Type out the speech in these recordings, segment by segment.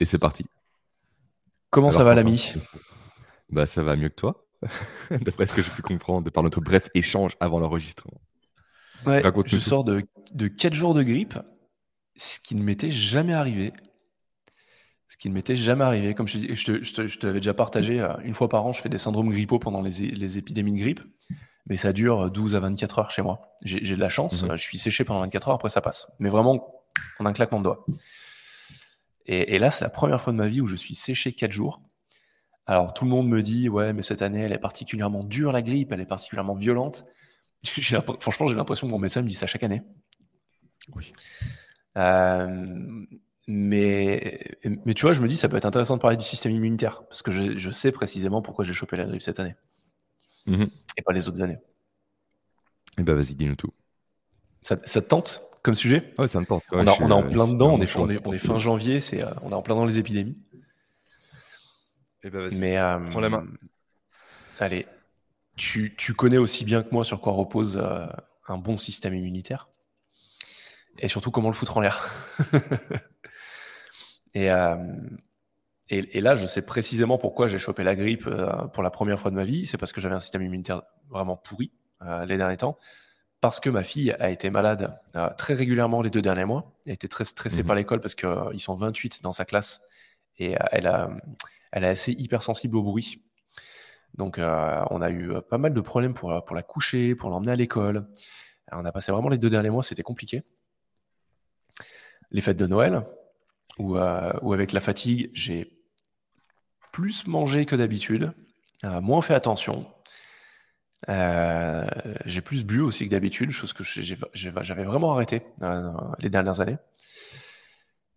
Et c'est parti. Comment ça va l'ami Bah ça va mieux que toi, d'après ce que j'ai pu comprendre par notre bref échange avant l'enregistrement. Ouais, je sors de, de 4 jours de grippe, ce qui ne m'était jamais arrivé. Ce qui ne m'était jamais arrivé. Comme je, je, je, te, l'avais déjà partagé, euh, une fois par an, je fais des syndromes grippaux pendant les, les, épidémies de grippe, mais ça dure 12 à 24 heures chez moi. J'ai de la chance, mhm. je suis séché pendant 24 heures, après ça passe. Mais vraiment, en un claquement de doigts. Et, là, c'est la première fois de ma vie où je suis séché 4 jours. Alors tout le monde me dit, ouais, mais cette année, elle est particulièrement dure, la grippe, elle est particulièrement violente. Franchement, j'ai l'impression que mon médecin me dit ça chaque année. Oui. Euh, mais, mais tu vois, je me dis, ça peut être intéressant de parler du système immunitaire, parce que je, sais précisément pourquoi j'ai chopé la grippe cette année. Mhm. Et pas les autres années. Eh ben vas-y, dis-nous tout. Ça, ça, te tente? Comme sujet Ouais, ça me tente. on, est en plein dedans, on est, on, est, fin janvier, c'est, euh, on est en plein dans les épidémies. Eh ben Mais, euh, prends la main. Allez, tu, tu, connais aussi bien que moi sur quoi repose euh, un bon système immunitaire et surtout comment le foutre en l'air. et, euh, et, et, là, je sais précisément pourquoi j'ai chopé la grippe euh, pour la première fois de ma vie. C'est parce que j'avais un système immunitaire vraiment pourri euh, les derniers temps. Parce que ma fille a été malade très régulièrement les deux derniers mois. Elle a été très stressée mhm. par l'école parce qu'ils sont 28 dans sa classe et elle, a, elle est assez hypersensible au bruit. Donc, on a eu pas mal de problèmes pour, pour la coucher, pour l'emmener à l'école. On a passé vraiment les deux derniers mois, c'était compliqué les fêtes de Noël, où, euh, avec la fatigue, j'ai plus mangé que d'habitude, euh, moins fait attention. Euh, j'ai plus bu aussi que d'habitude, chose que j'avais vraiment arrêté les dernières années.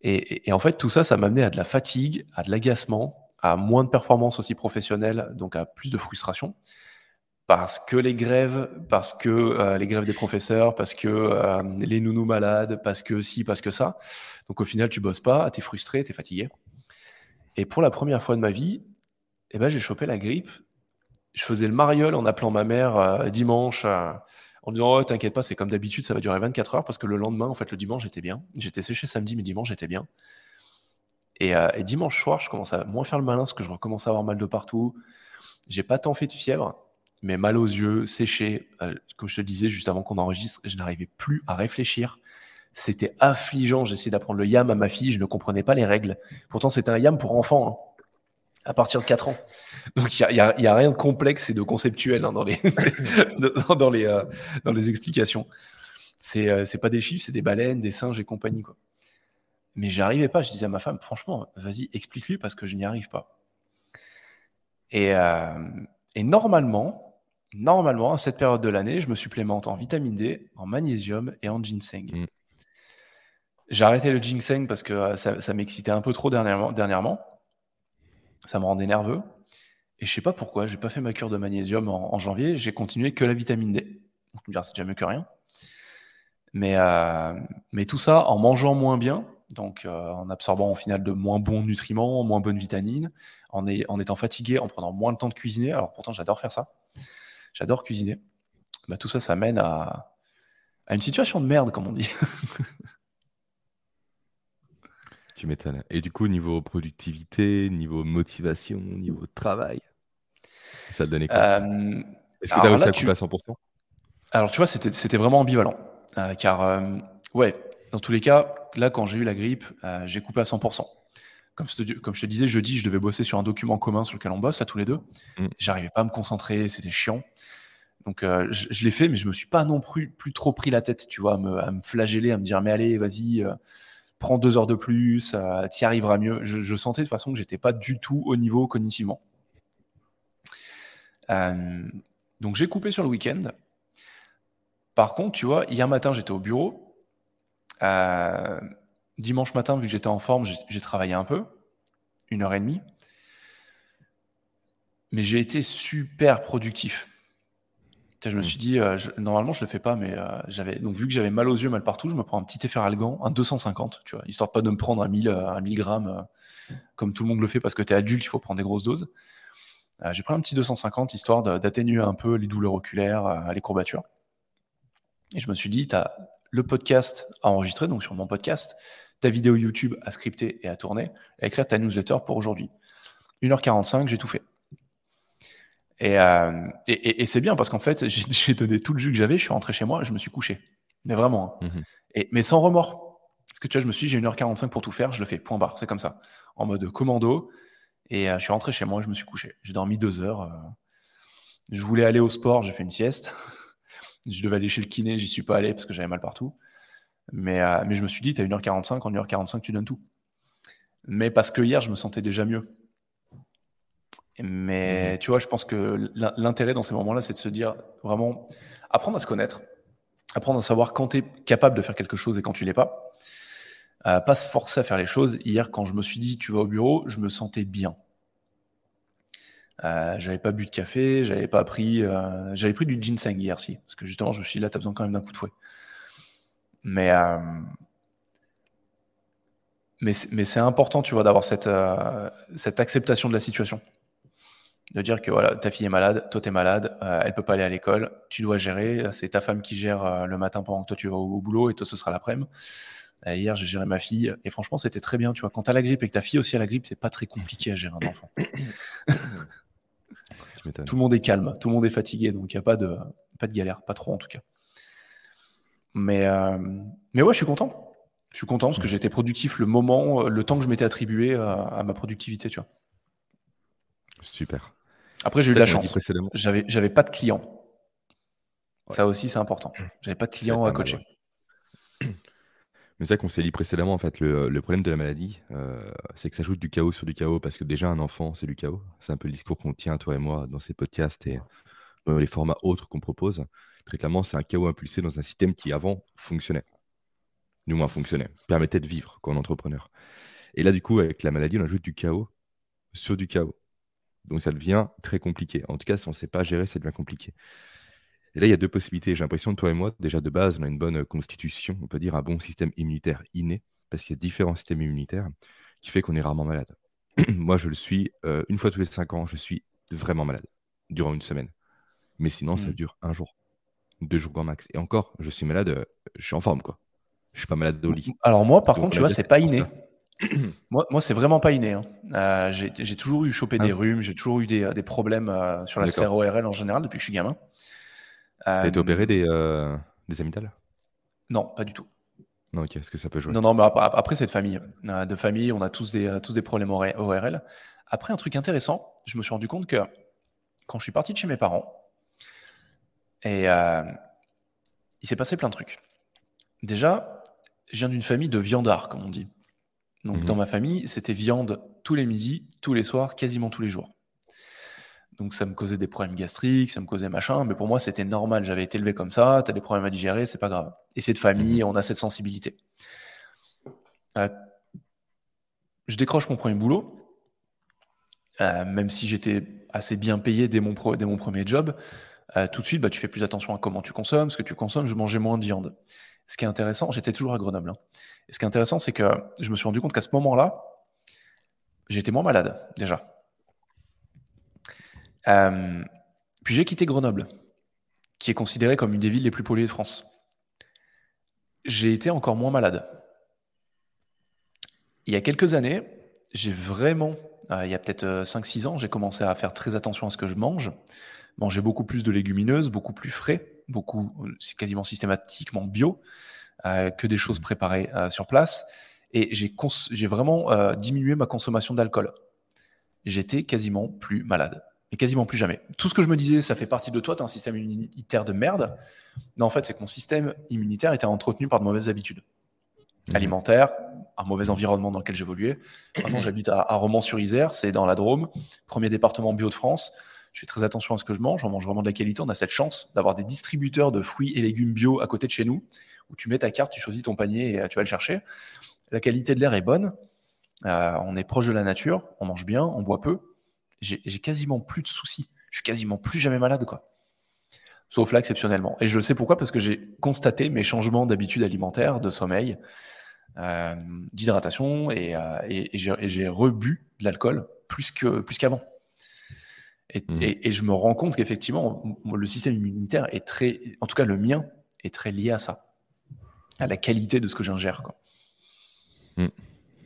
Et, en fait, tout ça, ça m'a amené à de la fatigue, à de l'agacement, à moins de performance aussi professionnelle, donc à plus de frustration parce que les grèves, parce que euh, les grèves des professeurs, parce que euh, les nounous malades, parce que si, parce que ça. Donc au final, tu bosses pas, tu es frustré, tu es fatigué. Et pour la première fois de ma vie, eh ben, j'ai chopé la grippe. Je faisais le mariole en appelant ma mère euh, dimanche en disant oh, T'inquiète pas, c'est comme d'habitude, ça va durer 24 heures parce que le lendemain, en fait, le dimanche, j'étais bien. J'étais séché samedi, mais dimanche, j'étais bien. Et, et, dimanche soir, je commence à moins faire le malin parce que je recommence à avoir mal de partout. J'ai pas tant fait de fièvre mais mal aux yeux, séché. Euh, comme je te disais juste avant qu'on enregistre, je n'arrivais plus à réfléchir. C'était affligeant. J'essayais d'apprendre le yam à ma fille, je ne comprenais pas les règles. Pourtant, c'était un yam pour enfants, hein, à partir de 4 ans. Donc, il n'y a, a, rien de complexe et de conceptuel hein, dans, les dans, les, euh, dans les explications. C'est euh, pas des chiffres, c'est des baleines, des singes et compagnie. Quoi. Mais j'arrivais pas. Je disais à ma femme, franchement, vas-y, explique-lui parce que je n'y arrive pas. Et, euh, et normalement, normalement, à cette période de l'année, je me supplémente en vitamine D, en magnésium et en ginseng. Mm. J'ai arrêté le ginseng parce que euh, ça, m'excitait un peu trop dernièrement, dernièrement. Ça me rendait nerveux. Et je sais pas pourquoi, j'ai pas fait ma cure de magnésium en, janvier, j'ai continué que la vitamine D. c'est déjà mieux que rien. Mais, euh, mais tout ça en mangeant moins bien, donc euh, en absorbant au final de moins bons nutriments, moins bonnes vitamines, en, étant fatigué, en prenant moins de temps de cuisiner. Alors pourtant, j'adore faire ça. J'adore cuisiner. Bah, tout ça, ça mène à, une situation de merde, comme on dit. tu m'étonnes. Et du coup, niveau productivité, niveau motivation, niveau travail, ça te donnait quoi? Euh, Est-ce que as réussi à couper à 100% Alors, tu vois, c'était vraiment ambivalent. Euh, car, euh, ouais, dans tous les cas, là, quand j'ai eu la grippe, j'ai coupé à 100%. Comme je, te, comme je, te, disais, jeudi, je devais bosser sur un document commun sur lequel on bosse, là, tous les deux. Mm. J'arrivais pas à me concentrer, c'était chiant. Donc, euh, je, l'ai fait, mais je me suis pas non plus, plus trop pris la tête, tu vois, à me, flageller, à me dire, mais allez, vas-y, euh, prends deux heures de plus, euh, t'y arriveras mieux. Je, sentais de toute façon que j'étais pas du tout au niveau cognitivement. donc, j'ai coupé sur le week-end. Par contre, tu vois, hier matin, j'étais au bureau. dimanche matin, vu que j'étais en forme, j'ai travaillé un peu, une heure et demie. Mais j'ai été super productif. Je me suis dit, euh, normalement, je le fais pas, mais euh, j'avais donc vu que j'avais mal aux yeux, mal partout, je me prends un petit efferalgan, un 250, tu vois, histoire pas de me prendre un 1000, euh, un 1000 grammes, comme tout le monde le fait parce que tu es adulte, il faut prendre des grosses doses. J'ai pris un petit 250 histoire d'atténuer un peu les douleurs oculaires, les courbatures. Et je me suis dit, tu as le podcast à enregistrer, donc sur mon podcast, ta vidéo YouTube à scripter et à tourner, et à écrire ta newsletter pour aujourd'hui. 1h45, j'ai tout fait. Euh, et, et, c'est bien parce qu'en fait, j'ai donné tout le jus que j'avais, je suis rentré chez moi, je me suis couché. Mais vraiment. Hein. Mhm. Et, mais sans remords. Parce que tu vois, je me suis dit, j'ai 1h45 pour tout faire, je le fais, point barre, c'est comme ça. En mode commando. Et euh, je suis rentré chez moi, je me suis couché. J'ai dormi deux heures. Euh. je voulais aller au sport, j'ai fait une sieste. je devais aller chez le kiné, j'y suis pas allé parce que j'avais mal partout. Mais, mais je me suis dit, tu as 1h45, en 1h45, tu donnes tout. Mais parce que hier, je me sentais déjà mieux. Mais mmh tu vois, je pense que l'intérêt dans ces moments-là, c'est de se dire vraiment apprendre à se connaître, apprendre à savoir quand tu es capable de faire quelque chose et quand tu l'es pas. Euh, pas se forcer à faire les choses. Hier, quand je me suis dit tu vas au bureau, je me sentais bien. Euh, j'avais pas bu de café, j'avais pas pris, euh, j'avais pris du ginseng hier, si, parce que justement, je me suis dit là, tu as besoin quand même d'un coup de fouet. Mais euh, mais c'est important, tu vois, d'avoir cette, cette acceptation de la situation de dire que voilà, ta fille est malade, toi tu es malade, euh, elle peut pas aller à l'école, tu dois gérer, c'est ta femme qui gère euh, le matin pendant que toi tu vas au, boulot et toi ce sera l'après-midi. Euh, hier j'ai géré ma fille et franchement c'était très bien, tu vois, quand tu as la grippe et que ta fille aussi a la grippe, c'est pas très compliqué à gérer un enfant. tout le monde est calme, tout le monde est fatigué, donc il n'y a pas de, pas de galère, pas trop en tout cas. Mais, mais ouais, je suis content. Je suis content parce que j'ai été productif le moment, le temps que je m'étais attribué à ma productivité, tu vois. Super. Après, j'ai eu de la chance. J'avais, j'avais pas de clients. Ça aussi, c'est important. J'avais pas de clients à coacher. Mais ça qu'on s'est dit précédemment, en fait, le, problème de la maladie, euh, c'est que ça ajoute du chaos sur du chaos, parce que déjà, un enfant, c'est du chaos. C'est un peu le discours qu'on tient, toi et moi, dans ces podcasts et dans les formats autres qu'on propose. Très clairement, c'est un chaos impulsé dans un système qui, avant, fonctionnait. Du moins, fonctionnait, permettait de vivre comme entrepreneur. Et là, du coup, avec la maladie, on ajoute du chaos sur du chaos. Donc ça devient très compliqué. En tout cas, si on ne sait pas gérer, ça devient compliqué. Et là, il y a deux possibilités. J'ai l'impression que toi et moi, déjà de base, on a une bonne constitution, on peut dire un bon système immunitaire inné, parce qu'il y a différents systèmes immunitaires qui fait qu'on est rarement malade. moi, je le suis euh, une fois tous les cinq ans, je suis vraiment malade, durant une semaine. Mais sinon, ça hmm. dure un jour, deux jours grand max. Et encore, je suis malade, euh, je suis en forme, quoi. Je suis pas malade au lit. Alors moi, par contre, tu vois, c'est pas inné. moi, moi c'est vraiment pas inné. Hein. Euh, j'ai toujours eu chopé des ah. rhumes, j'ai toujours eu des, des problèmes euh, sur la sphère ORL en général depuis que je suis gamin. T'as été opéré des, euh, des amygdales? Non, pas du tout. Non, ok, est-ce que ça peut jouer? Non, non, mais après, c'est de famille. de famille, on a tous des, tous des problèmes ORL. Après, un truc intéressant, je me suis rendu compte que quand je suis parti de chez mes parents, et il s'est passé plein de trucs. Déjà, je viens d'une famille de viandards, comme on dit. Donc mmh dans ma famille, c'était viande tous les midis, tous les soirs, quasiment tous les jours. Donc ça me causait des problèmes gastriques, ça me causait machin, mais pour moi c'était normal, j'avais été élevé comme ça, tu as des problèmes à digérer, c'est pas grave. Et c'est de famille, mmh on a cette sensibilité. Euh, je décroche mon premier boulot, euh, même si j'étais assez bien payé dès mon, dès mon premier job, euh, tout de suite bah, tu fais plus attention à comment tu consommes, ce que tu consommes, je mangeais moins de viande. Ce qui est intéressant, j'étais toujours à Grenoble. Hein. Et ce qui est intéressant, c'est que je me suis rendu compte qu'à ce moment-là, j'étais moins malade déjà. Euh, puis j'ai quitté Grenoble, qui est considérée comme une des villes les plus polluées de France. J'ai été encore moins malade. Il y a quelques années, j'ai vraiment, euh, il y a peut-être 5-6 euh, ans, j'ai commencé à faire très attention à ce que je mange, manger beaucoup plus de légumineuses, beaucoup plus frais, beaucoup, c'est quasiment systématiquement bio, euh, que des choses mmh. préparées euh, sur place. Et j'ai vraiment euh, diminué ma consommation d'alcool. J'étais quasiment plus malade. Et quasiment plus jamais. Tout ce que je me disais, ça fait partie de toi, tu as un système immunitaire de merde. Non, en fait, c'est que mon système immunitaire était entretenu par de mauvaises habitudes mmh. alimentaires, un mauvais environnement dans lequel j'évoluais. Maintenant, j'habite à, à Romans-sur-Isère, c'est dans la Drôme, premier département bio de France je fais très attention à ce que je mange, on mange vraiment de la qualité. On a cette chance d'avoir des distributeurs de fruits et légumes bio à côté de chez nous, où tu mets ta carte, tu choisis ton panier et euh, tu vas le chercher. La qualité de l'air est bonne, euh, on est proche de la nature, on mange bien, on boit peu. J'ai quasiment plus de soucis. Je suis quasiment plus jamais malade, quoi. Sauf là, exceptionnellement. Et je sais pourquoi, parce que j'ai constaté mes changements d'habitude alimentaire, de sommeil, euh, d'hydratation, et, et j'ai rebu de l'alcool plus qu'avant. Plus Mmh. Et, je me rends compte qu'effectivement, le système immunitaire est très, en tout cas le mien, est très lié à ça, à la qualité de ce que j'ingère. Mmh.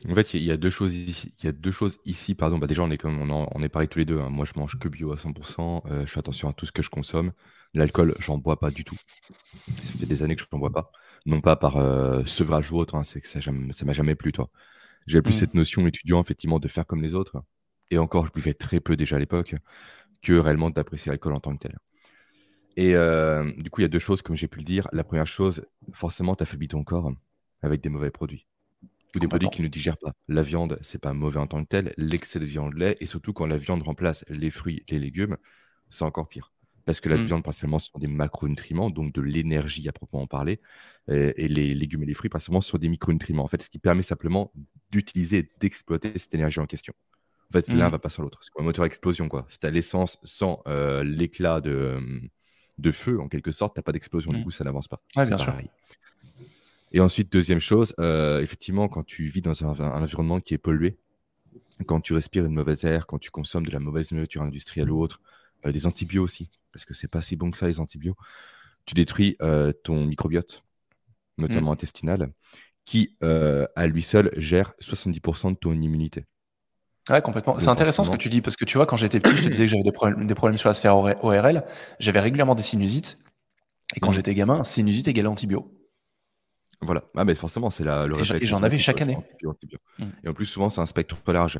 En fait, il y, a deux choses ici. Il y a deux choses ici, pardon. Bah déjà, on est comme on, on est pareil tous les deux. Hein. Moi, je mange que bio à 100%. Euh, je fais attention à tout ce que je consomme. L'alcool, j'en bois pas du tout. Ça fait des années que je n'en bois pas. Non pas par euh, sevrage ou autre. Hein. c'est que ça, m'a jamais plu, toi. J'avais plus mmh. cette notion étudiant, effectivement, de faire comme les autres. Et encore, je buvais très peu déjà à l'époque, que réellement d'apprécier l'alcool en tant que tel. Et euh, du coup, il y a deux choses, comme j'ai pu le dire. La première chose, forcément, tu affaiblis ton corps avec des mauvais produits ou des produits qui ne digèrent pas. La viande, c'est pas mauvais en tant que tel. L'excès de viande l'est. Et surtout, quand la viande remplace les fruits, les légumes, c'est encore pire. Parce que la mmh. viande, principalement, sont des macronutriments, donc de l'énergie à proprement parler. Et, les légumes et les fruits, principalement, sont des micronutriments. En fait, ce qui permet simplement d'utiliser et d'exploiter cette énergie en question. Fait, l'un mmh. va pas sans l'autre. C'est comme un moteur explosion, quoi. Si tu as l'essence sans euh, l'éclat de, de feu, en quelque sorte, tu n'as pas d'explosion. Du mmh. coup, ça n'avance pas. Ouais, bien sûr. Et ensuite, deuxième chose, euh, effectivement, quand tu vis dans un, environnement qui est pollué, quand tu respires une mauvaise air, quand tu consommes de la mauvaise nourriture industrielle ou autre, euh, des antibiotiques aussi, parce que c'est pas si bon que ça les antibiotiques, tu détruis euh, ton microbiote, notamment mmh. intestinal, qui à lui seul gère 70% de ton immunité. Ouais, complètement. C'est intéressant ce que tu dis, parce que tu vois, quand j'étais petit, je te disais que j'avais des problèmes, des problèmes sur la sphère ORL, j'avais régulièrement des sinusites, et quand mmh. j'étais gamin, sinusite égale antibio. Voilà. Ah, mais forcément, c'est la, le Et j'en avais chaque année. Mmh. Et en plus, souvent, c'est un spectre trop large.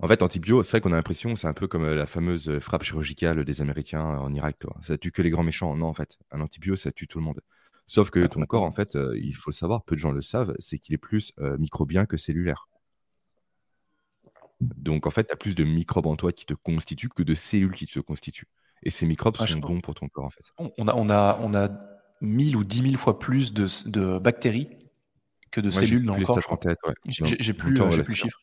En fait, antibio, c'est vrai qu'on a l'impression, c'est un peu comme euh, la fameuse euh, frappe chirurgicale des Américains en Irak. Toi. Ça tue que les grands méchants. Non, en fait, un antibio, ça tue tout le monde. Sauf que ton corps, en fait, euh, il faut le savoir, peu de gens le savent, c'est qu'il est plus microbien que cellulaire. Donc, en fait, tu as plus de microbes en toi qui te constituent que de cellules qui te constituent. Et ces microbes ah, sont bons pour ton corps, en fait. On a, on a, on a 1000 ou 10 000 fois plus de, de bactéries que de cellules dans le corps. J'ai plus, euh, plus le chiffre.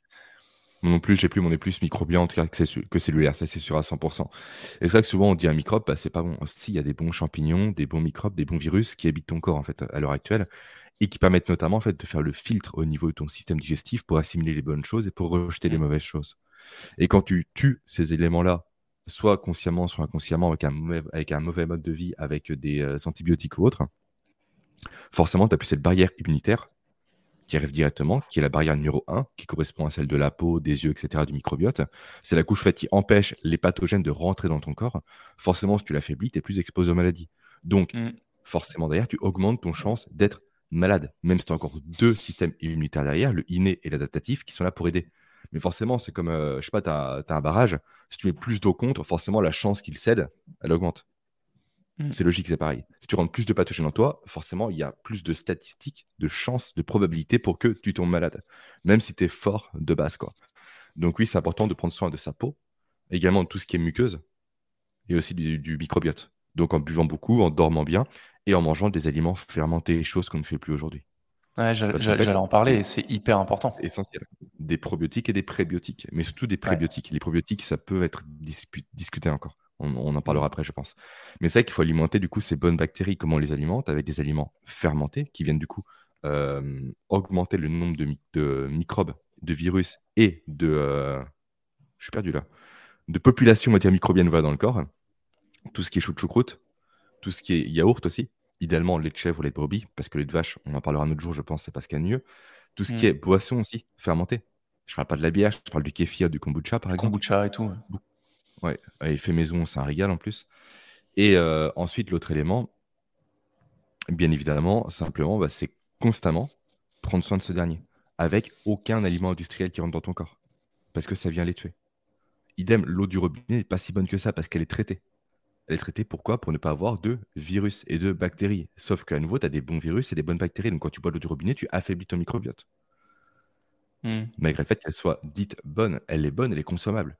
Non plus, j'ai plus, mon est plus microbien que, que cellulaire, ça c'est sûr à 100%. Et c'est vrai que souvent on dit un microbe, bah, c'est pas bon. Si, il y a des bons champignons, des bons microbes, des bons virus qui habitent ton corps en fait à l'heure actuelle et qui permettent notamment en fait de faire le filtre au niveau de ton système digestif pour assimiler les bonnes choses et pour rejeter les mmh. mauvaises choses. Et quand tu tues ces éléments-là soit consciemment, soit inconsciemment, avec un mauvais, avec un mauvais mode de vie, avec des euh, antibiotiques ou autres, forcément, tu as plus cette barrière immunitaire qui arrive directement, qui est la barrière numéro 1, qui correspond à celle de la peau, des yeux, etc., du microbiote. C'est la couche faite qui empêche les pathogènes de rentrer dans ton corps. Forcément, si tu l'affaiblis, tu es plus exposé aux maladies. Donc, mm. forcément, derrière, tu augmentes ton chance d'être malade, même si tu as encore deux systèmes immunitaires derrière, le inné et l'adaptatif, qui sont là pour aider. Mais forcément, c'est comme, euh, je sais pas, tu as, un barrage. Si tu mets plus d'eau contre, forcément, la chance qu'il cède, elle augmente. Mm. C'est logique, c'est pareil. Si tu rentres plus de pathogènes en toi, forcément, il y a plus de statistiques, de chances, de probabilités pour que tu tombes malade. Même si tu es fort de base. quoi. Donc oui, c'est important de prendre soin de sa peau, également de tout ce qui est muqueuse, et aussi du, microbiote. Donc en buvant beaucoup, en dormant bien, et en mangeant des aliments fermentés, choses qu'on ne fait plus aujourd'hui. Ouais, j'allais en parler, c'est hyper important. Essentiel. Des probiotiques et des prébiotiques, mais surtout des prébiotiques. Les probiotiques, ça peut être discuté encore. On, en parlera après, je pense. Mais c'est vrai qu'il faut alimenter du coup ces bonnes bactéries. Comment on les alimente? Avec des aliments fermentés qui viennent du coup euh, augmenter le nombre de, microbes, de virus et de. Euh, je suis perdu là. De population matière microbienne dans le corps. Tout ce qui est chou de choucroute, tout ce qui est yaourt aussi idéalement lait de chèvre ou lait de brebis, parce que lait de vache, on en parlera un autre jour, je pense, c'est pas ce qu'il y a de mieux. Tout ce qui mm. est boisson aussi, fermenté. Je parle pas de la bière, je parle du kéfir, du kombucha par exemple. Kombucha et tout. Ouais, et fait maison, c'est un régal en plus. Et euh, ensuite, l'autre élément, bien évidemment, simplement, bah, c'est constamment prendre soin de ce dernier, avec aucun aliment industriel qui rentre dans ton corps, parce que ça vient les tuer. Idem, l'eau du robinet n'est pas si bonne que ça parce qu'elle est traitée. Elle est traitée pourquoi Pour ne pas avoir de virus et de bactéries. Sauf qu'à nouveau, tu as des bons virus et des bonnes bactéries. Donc quand tu bois l'eau du robinet, tu affaiblis ton microbiote. Hmm. Malgré le fait qu'elle soit dite bonne, elle est bonne, elle est consommable.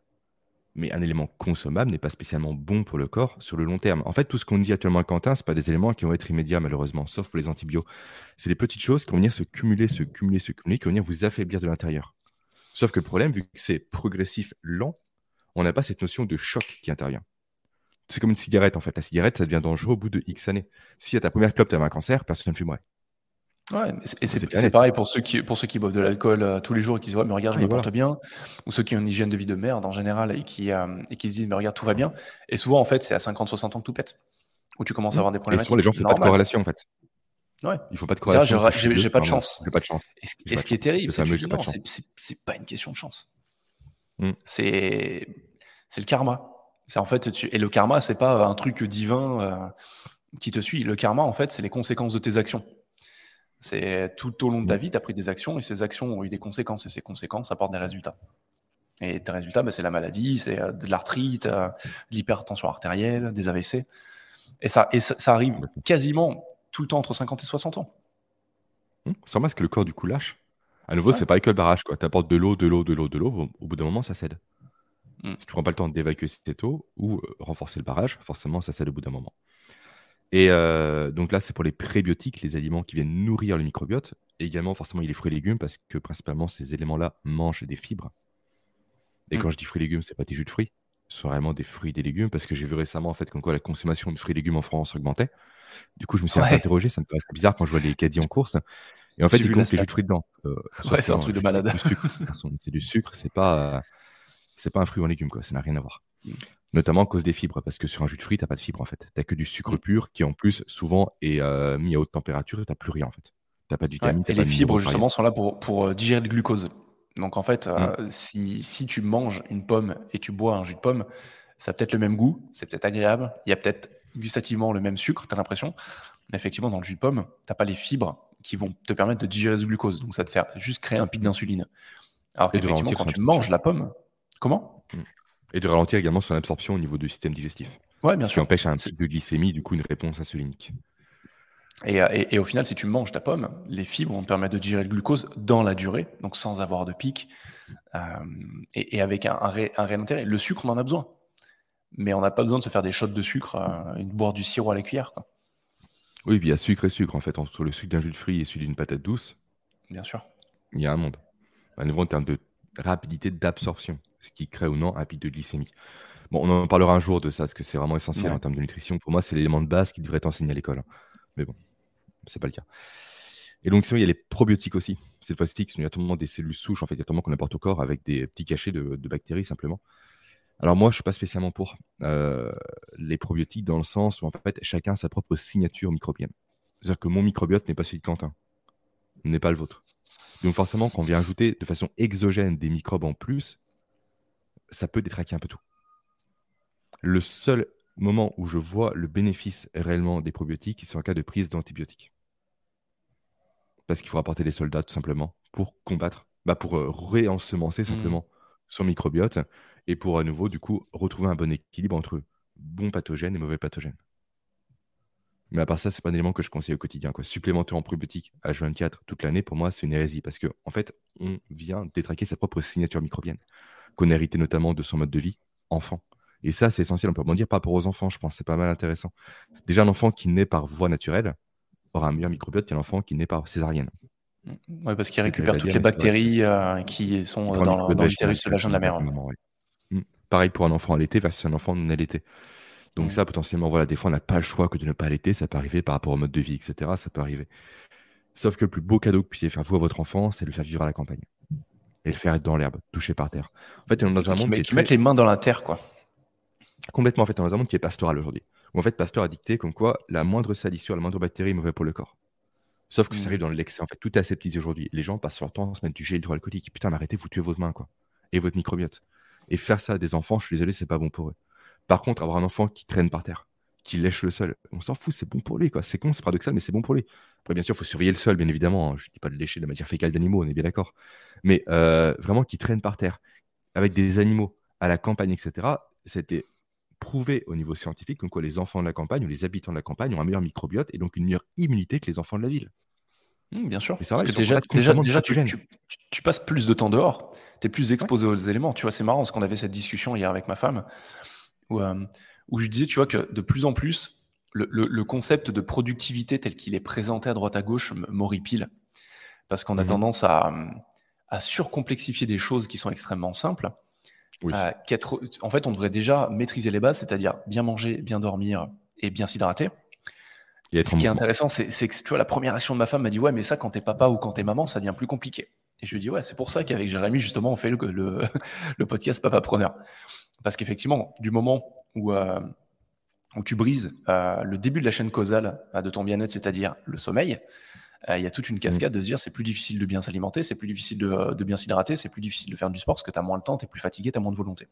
Mais un élément consommable n'est pas spécialement bon pour le corps sur le long terme. En fait, tout ce qu'on dit actuellement à Quentin, ce pas des éléments qui vont être immédiats, malheureusement, sauf pour les antibiotiques. C'est des petites choses qui vont venir se cumuler, se cumuler, se cumuler, qui vont venir vous affaiblir de l'intérieur. Sauf que le problème, vu que c'est progressif, lent, on n'a pas cette notion de choc qui intervient c'est comme une cigarette en fait. La cigarette, ça devient dangereux au bout de X années. Si à ta première clope, tu as un cancer, personne ne fumerait. Ouais, et c'est pareil pour ceux qui pour ceux qui boivent de l'alcool euh, tous les jours et qui se voient mais regarde je me porte bien ou ceux qui ont une hygiène de vie de merde en général et qui euh, et qui se disent mais regarde tout va bien et souvent en fait c'est à 50 60 ans que tout pète où tu commences à mmh. avoir des problèmes. Et souvent les gens font pas de corrélation en fait. Ouais. Il faut pas de corrélation. J'ai pas de chance. J'ai pas de chance. Et ce, qui est terrible, c'est que c'est pas une question de chance. Hmm. C'est le karma. C'est en fait, tu... et le karma, c'est pas un truc divin euh, qui te suit. Le karma, en fait, c'est les conséquences de tes actions. C'est tout au long de ta hmm. vie, tu as pris des actions et ces actions ont eu des conséquences et ces conséquences apportent des résultats. Et tes résultats, bah, c'est la maladie, c'est euh, de l'arthrite, euh, de l'hypertension artérielle, des AVC. Et ça, et ça, arrive quasiment tout le temps entre 50 et 60 ans. Hum, sans masque, le corps du coup lâche. À nouveau, c'est pas que le barrage. Tu apportes de l'eau, de l'eau, de l'eau, de l'eau. Au, bout d'un moment, ça cède. Hum. Si tu prends pas le temps d'évacuer cette eau ou euh, renforcer le barrage, forcément, ça cède au bout d'un moment. Et euh, donc là, c'est pour les prébiotiques, les aliments qui viennent nourrir le microbiote. Et également, forcément, il y a les fruits et légumes parce que principalement, ces éléments-là mangent des fibres. Et hum. quand je dis fruits et légumes, c'est pas tes jus de fruits ce sont réellement des fruits et des légumes parce que j'ai vu récemment en fait comme quoi la consommation de fruits et légumes en France augmentait. Du coup, je me suis interrogé, ça me paraît bizarre quand je vois les caddies en course. Et en fait, ils comptent les jus de fruits dedans. Euh, ouais, c'est un truc de malade. C'est du sucre, c'est pas, c'est pas un fruit ou un légume, quoi. Ça n'a rien à voir. Mm. Notamment à cause des fibres, parce que sur un jus de fruits, t'as pas de fibres en fait. T'as que du sucre mm. pur qui en plus souvent est euh, mis à haute température et t'as plus rien en fait. T'as pas du vitamines. et les fibres justement sont là pour, pour euh, digérer le glucose. Donc en fait, mm. si, si, tu manges une pomme et tu bois un jus de pomme, ça a peut-être le même goût, c'est peut-être agréable, il y a peut-être gustativement le même sucre, tu as l'impression. Mais effectivement, dans le jus de pomme, tu n'as pas les fibres qui vont te permettre de digérer ce glucose. Donc ça te fait juste créer un pic d'insuline. Alors qu'effectivement, quand tu manges la pomme, comment? Hmm. Et de ralentir également son absorption au niveau du système digestif. Ouais, bien ce qui empêche un pic de glycémie, du coup une réponse insulinique. Et, et, et, au final, si tu manges ta pomme, les fibres vont te permettre de digérer le glucose dans la durée, donc sans avoir de pic, euh, et, avec un, un, un réel intérêt. Le sucre, on en a besoin mais on n'a pas besoin de se faire des shots de sucre euh, et de boire du sirop à la cuillère. Quoi. Oui, puis il y a sucre et sucre en fait. Entre le sucre d'un jus de fruits et celui d'une patate douce, bien sûr. Il y a un monde. À nouveau en termes de rapidité d'absorption, ce qui crée ou non un pic de glycémie. Bon, on en parlera un jour de ça, parce que c'est vraiment essentiel en termes de nutrition. Pour moi, c'est l'élément de base qui devrait être enseigné à l'école. Mais bon, c'est pas le cas. Et donc, il y a les probiotiques aussi. Cette fois-ci, il y a tellement des cellules souches, en fait, il y a tellement qu'on apporte au corps avec des petits cachets de bactéries simplement. Alors moi, je suis pas spécialement pour euh, les probiotiques dans le sens où en fait chacun a sa propre signature microbienne. C'est-à-dire que mon microbiote n'est pas celui de Quentin, n'est pas le vôtre. Donc forcément, quand on vient ajouter de façon exogène des microbes en plus, ça peut détraquer un peu tout. Le seul moment où je vois le bénéfice réellement des probiotiques, c'est en cas de prise d'antibiotiques. Parce qu'il faut apporter des soldats tout simplement pour combattre, bah pour euh, réensemencer mmh. simplement son microbiote et pour à nouveau, du coup, retrouver un bon équilibre entre bons pathogènes et mauvais pathogènes. Mais à part ça, c'est pas un élément que je conseille au quotidien. Quoi. Supplémenter en probiotique H24 toute l'année, pour moi, c'est une hérésie parce qu'en en fait, on vient détraquer sa propre signature microbienne, qu'on a hérité notamment de son mode de vie enfant. Et ça, c'est essentiel. On peut en dire par rapport aux enfants, je pense, c'est pas mal intéressant. Déjà, un enfant qui naît par voie naturelle aura un meilleur microbiote qu'un enfant qui naît par césarienne. Oui, parce qu'il récupère toutes les bactéries euh, qui sont euh, dans, l'utérus vagin de la mère. Mm. Pareil pour un enfant allaité versus un enfant non allaité. Donc mm. ça, potentiellement, voilà, des fois, on n'a pas le choix que de ne pas allaiter. Ça peut arriver par rapport au mode de vie, etc. Ça peut arriver. Sauf que le plus beau cadeau que vous puissiez faire vous à votre enfant, c'est de le faire vivre à la campagne. Et le faire être dans l'herbe, touché par terre. En fait, on est dans un monde qui, les mains dans la terre, quoi. Complètement, en fait, on est dans un monde qui est pastoral aujourd'hui. Où en fait, Pasteur a dicté comme quoi la moindre salissure, la moindre bactérie est mauvaise pour le corps. Sauf que ça mm. arrive dans l'excès. En fait, tout est aseptisé aujourd'hui. Les gens passent leur temps à se mettre du gel hydroalcoolique. Putain, mais arrêtez, vous tuez votre main, quoi. Et votre microbiote. Et faire ça à des enfants, je suis désolé, c'est pas bon pour eux. Par contre, avoir un enfant qui traîne par terre, qui lèche le sol, on s'en fout, c'est bon pour lui, quoi. C'est con, c'est paradoxal, mais c'est bon pour lui. Après, bien sûr, il faut surveiller le sol, bien évidemment. Je dis pas de lécher de la matière fécale d'animaux, on est bien d'accord. Mais euh, vraiment, qui traîne par terre, avec des animaux à la campagne, etc., c'était prouvé au niveau scientifique comme quoi les enfants de la campagne ou les habitants de la campagne ont un meilleur microbiote et donc une meilleure immunité que les enfants de la ville. Mmh, bien sûr. Parce que déjà, déjà, tu, passes plus de temps dehors, tu es plus exposé aux éléments. Tu vois, c'est marrant parce qu'on avait cette discussion hier avec ma femme où, euh, où je disais, tu vois, que de plus en plus, le, concept de productivité tel qu'il est présenté à droite à gauche m'horripile. Parce qu'on a mmh tendance à, à, surcomplexifier des choses qui sont extrêmement simples. Euh, en fait, on devrait déjà maîtriser les bases, c'est-à-dire bien manger, bien dormir et bien s'hydrater. Ce qui est intéressant, c'est que tu vois, la première action de ma femme m'a dit Ouais, mais ça, quand t'es papa ou quand t'es maman, ça devient plus compliqué. Et je lui dis Ouais, c'est pour ça qu'avec Jérémy, justement, on fait le, le, podcast Papa Preneur. Parce qu'effectivement, du moment où, euh, où tu brises le début de la chaîne causale de ton bien-être, c'est-à-dire le sommeil, il y a toute une cascade de se dire c'est plus difficile de bien s'alimenter, c'est plus difficile de, de bien s'hydrater, c'est plus difficile de faire du sport parce que tu as moins le temps, tu es plus fatigué, tu as moins de volonté.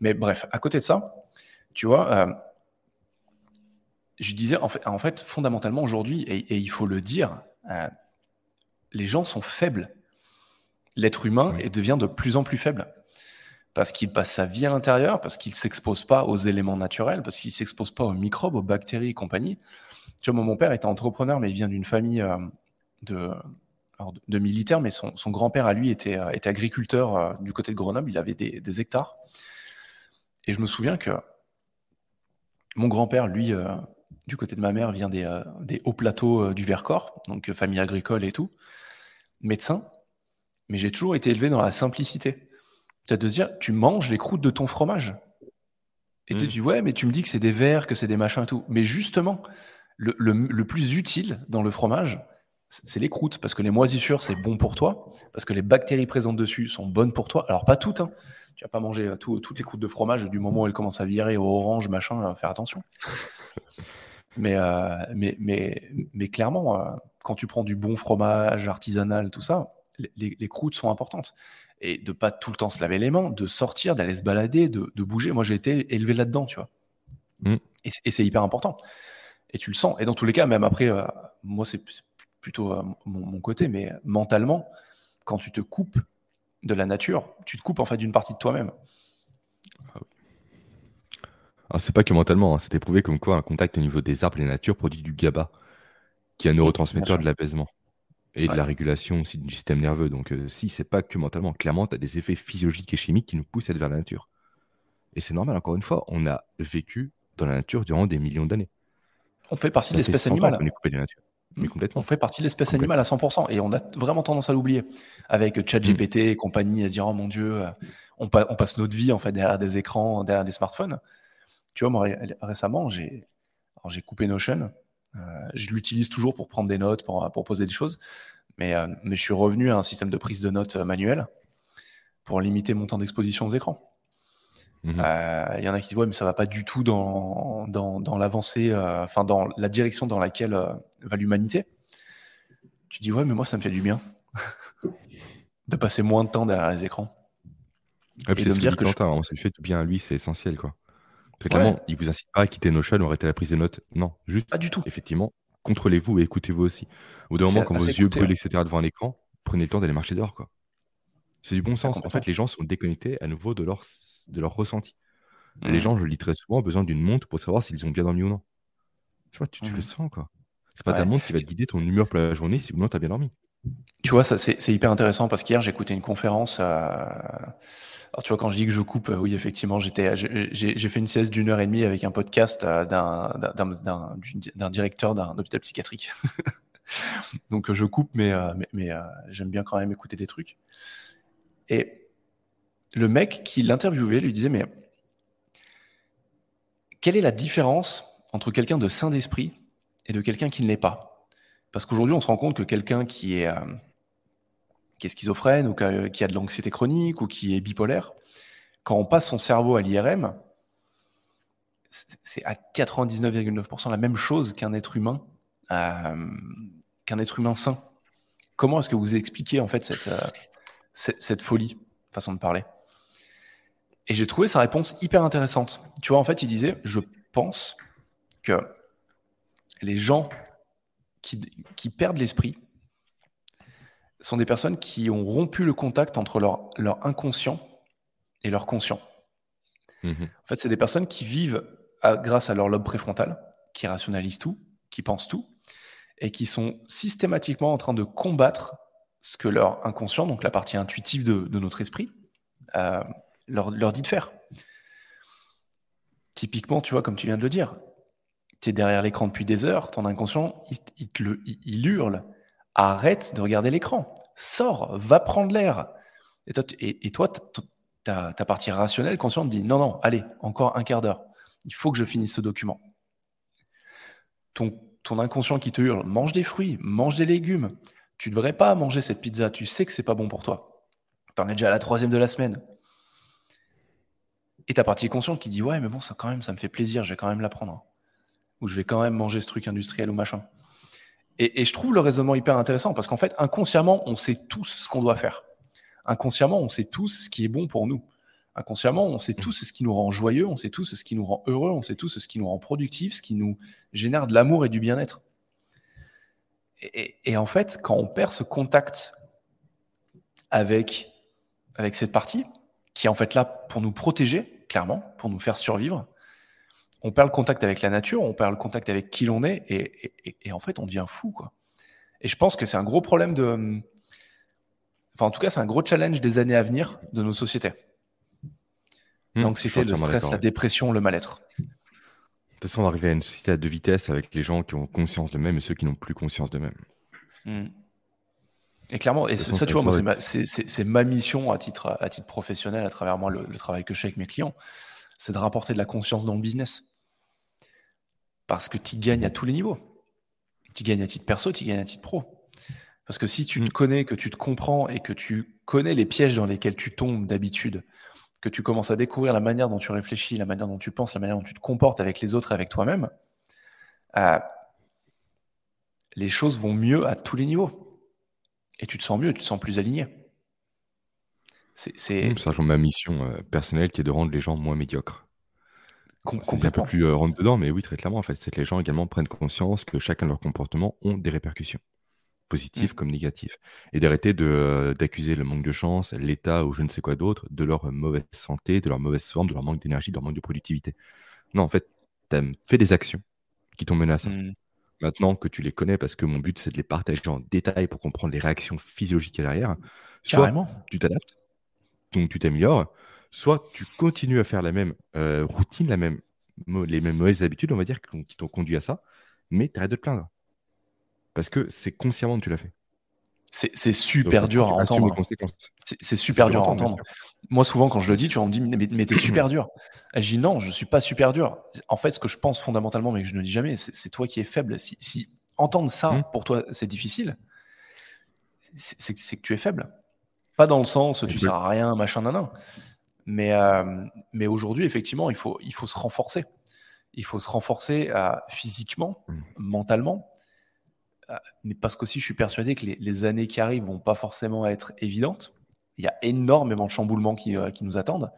Mais bref, à côté de ça, tu vois, je disais, en fait, en fait fondamentalement aujourd'hui, et, il faut le dire, les gens sont faibles. L'être humain devient de plus en plus faible. Parce qu'il passe sa vie à l'intérieur, parce qu'il ne s'expose pas aux éléments naturels, parce qu'il ne s'expose pas aux microbes, aux bactéries et compagnie. Tu vois, mon père était entrepreneur, mais il vient d'une famille euh, de, militaires, mais son, grand-père à lui était, euh, agriculteur euh, du côté de Grenoble, il avait des, hectares. Et je me souviens que mon grand-père, lui, du côté de ma mère, vient des hauts plateaux du Vercors, donc famille agricole et tout, médecin, mais j'ai toujours été élevé dans la simplicité. C'est de dire, tu manges les croûtes de ton fromage. Et tu mmh. dis, ouais, mais tu me dis que c'est des verres, que c'est des machins et tout. Mais justement, le, plus utile dans le fromage, c'est les croûtes, parce que les moisissures, c'est bon pour toi, parce que les bactéries présentes dessus sont bonnes pour toi. Alors, pas toutes, hein. tu vas pas manger euh, toutes les croûtes de fromage du moment où elles commencent à virer au orange, machin, euh, faire attention. Mais, euh, mais, mais, mais clairement, quand tu prends du bon fromage artisanal, tout ça, les, croûtes sont importantes. Et de pas tout le temps se laver les mains, de sortir, d'aller se balader, de, bouger. Moi, j'ai été élevé là-dedans, tu vois. Mm. et c'est hyper important et tu le sens. Et dans tous les cas, même après, euh, moi, c'est plutôt euh, mon, côté, mais mentalement, quand tu te coupes de la nature, tu te coupes en fait d'une partie de toi-même. Ah, ah c'est pas que mentalement, hein. c'est prouvé comme quoi un contact au niveau des arbres et la nature produit du GABA, qui est un neurotransmetteur de l'apaisement et de la régulation aussi du système nerveux. Donc, euh, si c'est pas que mentalement, clairement, tu as des effets physiologiques et chimiques qui nous poussent à être vers la nature. Et c'est normal, encore une fois, on a vécu dans la nature durant des millions d'années. On fait partie de l'espèce animale. On mmh. complètement. On fait partie de l'espèce animale à 100%. Et on a vraiment tendance à l'oublier. Avec ChatGPT mmh. et compagnie, à dire Oh mon Dieu, euh, on, passe notre vie en fait derrière des écrans, derrière des smartphones. Tu vois, moi récemment, j'ai coupé Notion. Euh, je l'utilise toujours pour prendre des notes, pour, pour poser des choses. Mais, euh, mais je suis revenu à un système de prise de notes manuel pour limiter mon temps d'exposition aux écrans. Mhm. Euh, il y en a qui disent ouais mais ça va pas du tout dans, dans, l'avancée, euh, enfin dans la direction dans laquelle euh, va l'humanité. Tu dis ouais mais moi ça me fait du bien de passer moins de temps derrière les écrans. et, de me dire que je... Hein, fait du bien à lui c'est essentiel quoi. Très clairement, il vous incite pas à quitter nos chaînes ou arrêter la prise de notes. Non, juste. Pas du tout. Effectivement, contrôlez-vous et écoutez-vous aussi. Au bout d'un moment, quand vos yeux brûlent, etc., devant un écran, prenez le temps d'aller marcher dehors, quoi. C'est du bon sens. En fait, les gens sont déconnectés à nouveau de leur de leur ressenti. Les mmh. gens, je le dis très souvent, ont besoin d'une montre pour savoir s'ils ont bien dormi ou non. Tu vois, tu, le mmh. sens, quoi. C'est pas ta montre qui va te guider ton humeur pour la journée si ou non tu as bien dormi. Tu vois, c'est hyper intéressant parce qu'hier écouté une conférence. Alors tu vois, quand je dis que je coupe, oui, effectivement, j'étais, j'ai fait une sieste d'une heure et demie avec un podcast euh, d'un directeur d'un hôpital psychiatrique. Donc je coupe, mais, euh, mais, euh, j'aime bien quand même écouter des trucs. Et le mec qui l'interviewait lui disait, mais quelle est la différence entre quelqu'un de sain d'esprit et de quelqu'un qui ne l'est pas? Parce qu'aujourd'hui, on se rend compte que quelqu'un qui est, euh, qui est schizophrène ou qui a de l'anxiété chronique ou qui est bipolaire, quand on passe son cerveau à l'IRM, c'est à 99,9% la même chose qu'un être humain, euh, qu'un être humain sain. Comment est-ce que vous expliquez en fait cette, euh, cette folie, façon de parler? Et j'ai trouvé sa réponse hyper intéressante. Tu vois, en fait, il disait, je pense que les gens qui, perdent l'esprit sont des personnes qui ont rompu le contact entre leur, leur inconscient et leur conscient. Mhm. En fait, c'est des personnes qui vivent grâce à leur lobe préfrontal, qui rationalisent tout, qui pensent tout, et qui sont systématiquement en train de combattre ce que leur inconscient, donc la partie intuitive de, notre esprit, euh, leur, dit de faire. Typiquement, tu vois, comme tu viens de le dire, tu es derrière l'écran depuis des heures, ton inconscient, il, le, il, hurle arrête de regarder l'écran, sors, va prendre l'air. Et toi, ta, partie rationnelle, consciente, dit non, non, allez, encore un quart d'heure, il faut que je finisse ce document. Ton, ton inconscient qui te hurle mange des fruits, mange des légumes, tu ne devrais pas manger cette pizza, tu sais que c'est pas bon pour toi. Tu en es déjà à la troisième de la semaine et ta partie consciente qui dit ouais, mais bon, ça quand même, ça me fait plaisir, je vais quand même l'apprendre. Ou je vais quand même manger ce truc industriel ou machin. Et, je trouve le raisonnement hyper intéressant parce qu'en fait, inconsciemment, on sait tous ce qu'on doit faire. Inconsciemment, on sait tous ce qui est bon pour nous. Inconsciemment, on sait tous ce qui nous rend joyeux, on sait tous ce qui nous rend heureux, on sait tous ce qui nous rend productif, ce qui nous génère de l'amour et du bien-être. Et, en fait, quand on perd ce contact avec, avec cette partie, qui est en fait là pour nous protéger, clairement, pour nous faire survivre, on perd le contact avec la nature, on perd le contact avec qui l'on est, et, en fait, on devient fou, quoi. Et je pense que c'est un gros problème de. Enfin, en tout cas, c'est un gros challenge des années à venir de nos sociétés. Mmh, L'anxiété, le stress, la dépression, le mal-être. De toute façon, on va arriver à une société à deux vitesses avec les gens qui ont conscience d'eux-mêmes et ceux qui n'ont plus conscience d'eux-mêmes. Mmh. Et clairement, et ça, tu vois, moi, c'est ma, mission à titre, à titre professionnel, à travers moi, le, le travail que je fais avec mes clients, c'est de rapporter de la conscience dans le business. Parce que tu gagnes à tous les niveaux. Tu gagnes à titre perso, tu gagnes à titre pro. Parce que si tu te mm. connais, que tu te comprends et que tu connais les pièges dans lesquels tu tombes d'habitude, que tu commences à découvrir la manière dont tu réfléchis, la manière dont tu penses, la manière dont tu te comportes avec les autres et avec toi-même, euh, les choses vont mieux à tous les niveaux. Et tu te sens mieux, tu te sens plus aligné. C'est, mmh, ma mission euh, personnelle qui est de rendre les gens moins médiocres. C'est un peu plus euh, rentre dedans, mais oui, très clairement, en fait, c'est que les gens également prennent conscience que chacun de leurs comportements ont des répercussions, positives mmh. comme négatives, et d'arrêter euh, d'accuser le manque de chance, l'État ou je ne sais quoi d'autre de leur mauvaise santé, de leur mauvaise forme, de leur manque d'énergie, de leur manque de productivité. Non, en fait, fait des actions qui t'ont ça. Mmh. Maintenant que tu les connais, parce que mon but c'est de les partager en détail pour comprendre les réactions physiologiques derrière, soit tu t'adaptes, donc tu t'améliores, soit tu continues à faire la même euh, routine, la même, les mêmes mauvaises habitudes, on va dire, qui t'ont conduit à ça, mais tu arrêtes de te plaindre. Parce que c'est consciemment que tu l'as fait. C'est super dur à entendre. C'est super dur à entendre. Moi, souvent, quand je le dis, tu me dis, mais, t'es super dur. je dis, non, je suis pas super dur. En fait, ce que je pense fondamentalement, mais que je ne dis jamais, c'est toi qui es faible. Si, entendre ça, mmh. pour toi, c'est difficile, c'est que tu es faible. Pas dans le sens tu sers à rien, machin, nan, Mais, euh, mais aujourd'hui, effectivement, il faut, il faut se renforcer. Il faut se renforcer euh, physiquement, mmh. mentalement. Euh, mais parce qu'aussi, je suis persuadé que les, années qui arrivent vont pas forcément être évidentes. Il y a énormément de chamboulements qui, qui nous attendent.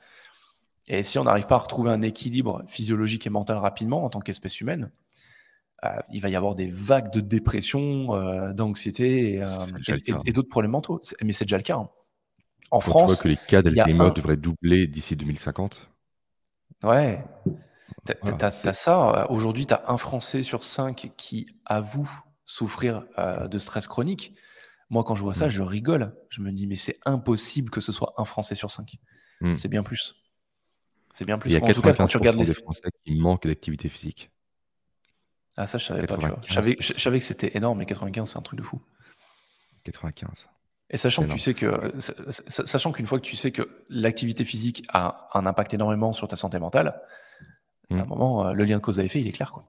Et si on n'arrive pas à retrouver un équilibre physiologique et mental rapidement en tant qu'espèce humaine, il va y avoir des vagues de dépression, d'anxiété et, d'autres problèmes mentaux. Mais c'est déjà le cas. Hein. En France. Tu vois que les cas d'Alzheimer devraient doubler d'ici 2050 Ouais. T'as ça. Aujourd'hui, tu as un Français sur cinq qui avoue souffrir euh, de stress chronique. Moi, quand je vois ça, mm. je rigole. Je me dis, mais c'est impossible que ce soit un Français sur cinq. Mm. C'est bien plus. C'est bien plus. Il y a en tout cas, quand tu regardes les Français qui manquent d'activité physique. Ah, ça, je savais pas. Je savais, je savais que c'était énorme, mais 95, c'est un truc de fou. 95. Et sachant que tu sais que, sachant qu'une fois que tu sais que l'activité physique a un impact énormément sur ta santé mentale, à un mmh. moment, euh, le lien de cause à effet, il est clair, quoi.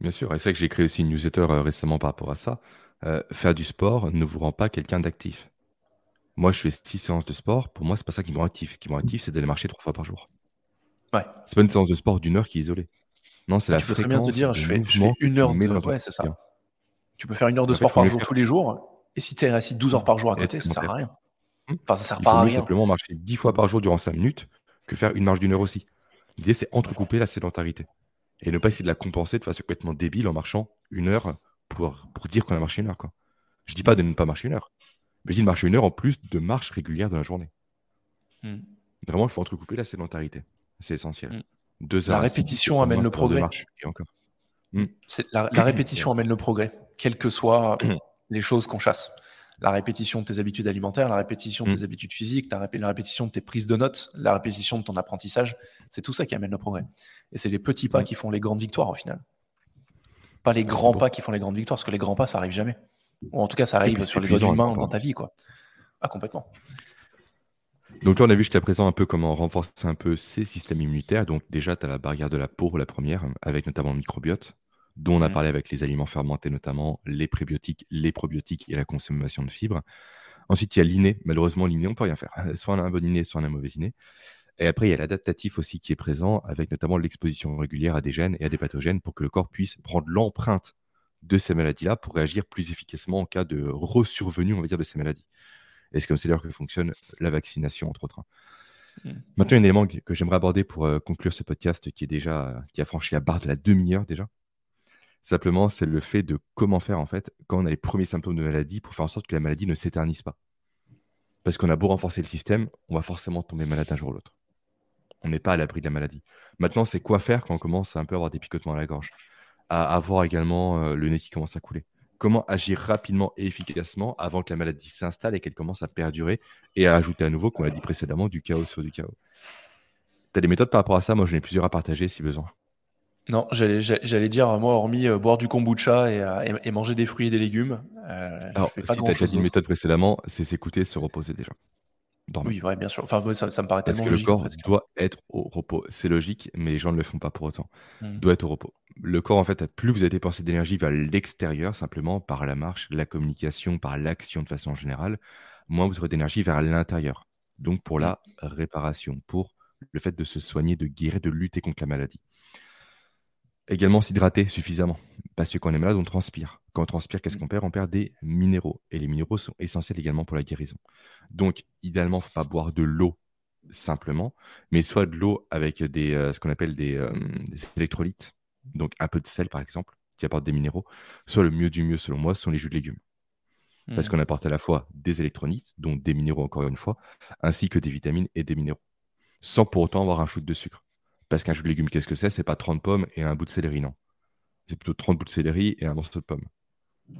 Bien sûr, et c'est que j'ai créé aussi une newsletter euh, récemment par rapport à ça. Euh, faire du sport ne vous rend pas quelqu'un d'actif. Moi, je fais six séances de sport. Pour moi, c'est pas ça qui me rend actif. Ce qui me rend actif, c'est d'aller marcher trois fois par jour. Ouais. C'est pas une séance de sport d'une heure qui est isolée. Non, c'est la Tu peux très bien te dire, je fais, une heure de... Ouais, c'est ça. Tu peux faire une heure de sport par jour tous les jours et si tu es assis 12 heures par jour à côté, ça sert à rien. Hum. Enfin, ça sert pas à rien. simplement marcher 10 fois par jour durant 5 minutes que faire une marche d'une heure aussi. L'idée, c'est entrecouper la sédentarité. Et ne pas essayer de la compenser de façon complètement débile en marchant une heure pour, pour dire qu'on a marché une heure. Quoi. Je dis pas de ne pas marcher une heure. Mais je dis de marcher une heure en plus de marche régulière dans la journée. Hum. Vraiment, il faut entrecouper la sédentarité. C'est essentiel. Hum. Deux heures la répétition amène le progrès. et encore. La, la, répétition amène le progrès, quel que soit les choses qu'on chasse. La répétition de tes habitudes alimentaires, la répétition de tes mm. habitudes physiques, la, répétition de tes prises de notes, la répétition de ton apprentissage, c'est tout ça qui amène le progrès. Et c'est les petits pas mm. qui font les grandes victoires au final. Pas les grands pas qui font les grandes victoires, parce que les grands pas, ça arrive jamais. Ou en tout cas, ça arrive sur les doigts humains dans ta vie, quoi. Ah, complètement. Donc là, on a vu jusqu'à présent un peu comment renforcer un peu ces systèmes immunitaires. Donc déjà, tu as la barrière de la peau, la première, avec notamment le microbiote dont on a mmh. parlé avec les aliments fermentés notamment, les prébiotiques, les probiotiques et la consommation de fibres. Ensuite, il y a l'inné. Malheureusement, l'inné, on ne peut rien faire. Soit on a un bon inné, soit on a un mauvais inné. Et après, il y a l'adaptatif aussi qui est présent, avec notamment l'exposition régulière à des gènes et à des pathogènes pour que le corps puisse prendre l'empreinte de ces maladies-là pour réagir plus efficacement en cas de resurvenue, on va dire, de ces maladies. Et c'est comme c'est d'ailleurs que fonctionne la vaccination, entre autres. Mmh. Maintenant, un élément que j'aimerais aborder pour euh, conclure ce podcast qui est déjà qui a franchi la barre de la demi-heure déjà. Simplement, c'est le fait de comment faire en fait quand on a les premiers symptômes de maladie pour faire en sorte que la maladie ne s'éternise pas. Parce qu'on a beau renforcer le système, on va forcément tomber malade un jour ou l'autre. On n'est pas à l'abri de la maladie. Maintenant, c'est quoi faire quand on commence à un peu avoir des picotements à la gorge, à avoir également euh, le nez qui commence à couler? Comment agir rapidement et efficacement avant que la maladie s'installe et qu'elle commence à perdurer et à ajouter à nouveau, comme on l'a dit précédemment, du chaos sur du chaos? Tu as des méthodes par rapport à ça? Moi, j'en ai plusieurs à partager si besoin. Non, j'allais dire, moi, hormis euh, boire du kombucha euh, et, manger des fruits et des légumes. Euh, Alors, si tu as déjà dit une méthode précédemment, c'est s'écouter, se reposer déjà. Oui, bien sûr. Enfin, ça, me paraît Parce que le corps doit être au repos. C'est logique, mais les gens ne le font pas pour autant. Hmm. Doit être au repos. Le corps, en fait, plus vous avez dépensé d'énergie vers l'extérieur, simplement par la marche, la communication, par l'action de façon générale, moins vous aurez d'énergie vers l'intérieur. Donc pour la hmm. réparation, pour le fait de se soigner, de guérir, de lutter contre la maladie. Également s'hydrater suffisamment. Parce que quand on est malade, on transpire. Quand on transpire, qu'est-ce mmh. qu'on perd? On perd des minéraux. Et les minéraux sont essentiels également pour la guérison. Donc, idéalement, il ne faut pas boire de l'eau simplement, mais soit de l'eau avec des, euh, ce qu'on appelle des, euh, des, électrolytes, donc un peu de sel par exemple, qui apporte des minéraux. Soit le mieux du mieux, selon moi, ce sont les jus de légumes. Parce mmh. qu'on apporte à la fois des électrolytes, donc des minéraux encore une fois, ainsi que des vitamines et des minéraux, sans pour autant avoir un shoot de sucre. Parce qu'un jus de légumes, qu'est-ce que c'est? C'est pas 30 pommes et un bout de céleri, non. C'est plutôt 30 bouts de céleri et un morceau de pomme.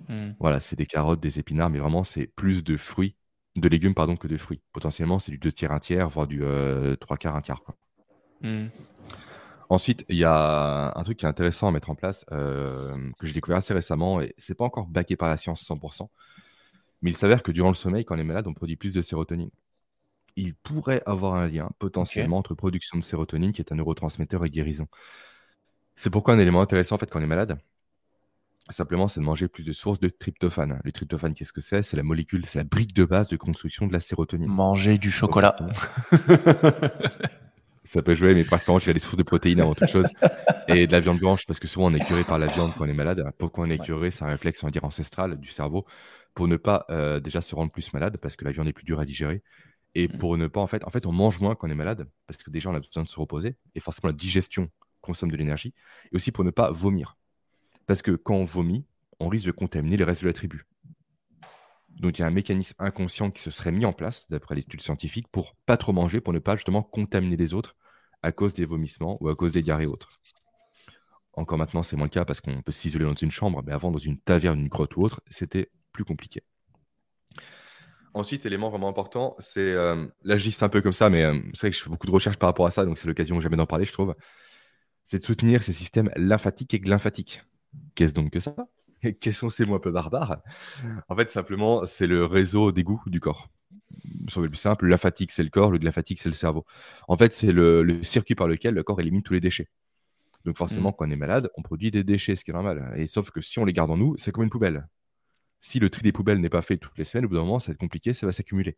Hmm. Voilà, c'est des carottes, des épinards, mais vraiment, c'est plus de fruits, de légumes, pardon, que de fruits. Potentiellement, c'est du 2 tiers, 1 tiers, voire du 3 euh, quarts, 1 quart. Hmm. Ensuite, il y a un truc qui est intéressant à mettre en place, euh, que j'ai découvert assez récemment, et c'est pas encore baqué par la science 100%, mais il s'avère que durant le sommeil, quand on est malade, on produit plus de sérotonine il pourrait avoir un lien potentiellement entre production de sérotonine, qui est un neurotransmetteur, et guérison. C'est pourquoi un élément intéressant en fait quand on est malade, simplement, c'est de manger plus de sources de tryptophane. Le tryptophane, qu'est-ce que c'est? C'est la molécule, c'est la brique de base de construction de la sérotonine. Manger du chocolat. ça peut jouer, mais principalement, j'ai des sources de protéines avant toute chose. Et de la viande blanche, parce que souvent, on est curé par la viande quand on est malade. Pourquoi on est curé C'est un réflexe, on va dire, ancestral du cerveau, pour ne pas euh, déjà se rendre plus malade, parce que la viande est plus dure à digérer. Et mmh. pour ne pas, en fait, en fait, on mange moins quand on est malade, parce que déjà, on a besoin de se reposer, et forcément, la digestion consomme de l'énergie, et aussi pour ne pas vomir. Parce que quand on vomit, on risque de contaminer les restes de la tribu. Donc il y a un mécanisme inconscient qui se serait mis en place, d'après les études scientifiques, pour pas trop manger, pour ne pas justement contaminer les autres à cause des vomissements ou à cause des diarrhées autres. Encore maintenant, c'est moins le cas parce qu'on peut s'isoler dans une chambre, mais avant, dans une taverne, une grotte ou autre, c'était plus compliqué. Ensuite, élément vraiment important, c'est. Euh, là, je dis c'est un peu comme ça, mais euh, c'est vrai que je fais beaucoup de recherches par rapport à ça, donc c'est l'occasion jamais d'en parler, je trouve. C'est de soutenir ces systèmes lymphatiques et glymphatiques. Qu'est-ce donc que ça? Quels sont ces mots un peu barbares? En fait, simplement, c'est le réseau d'égout du corps. C'est le plus simple, le lymphatique, c'est le corps, le glymphatique, c'est le cerveau. En fait, c'est le, circuit par lequel le corps élimine tous les déchets. Donc forcément, mmh. quand on est malade, on produit des déchets, ce qui est normal. Et sauf que si on les garde en nous, c'est comme une poubelle si le tri des poubelles n'est pas fait toutes les semaines, au bout d'un moment, ça va être compliqué, ça va s'accumuler.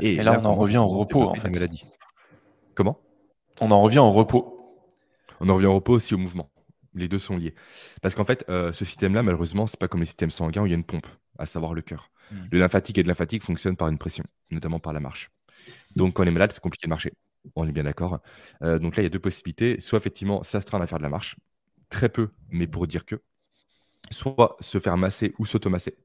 et, là, on en revient au repos, en fait. Maladie. Comment? On en revient au repos. On en revient au repos aussi au mouvement. Les deux sont liés. Parce qu'en fait, euh, ce système-là, malheureusement, c'est pas comme les systèmes sanguins où il y a une pompe, à savoir le cœur. Hmm. Le lymphatique et de lymphatique fonctionnent par une pression, notamment par la marche. Donc, quand on est malade, c'est compliqué de marcher. On est bien d'accord. Euh, donc là, il y a deux possibilités. Soit effectivement s'astreindre à faire de la marche, très peu, mais pour dire que. Soit se faire masser ou s'automasser.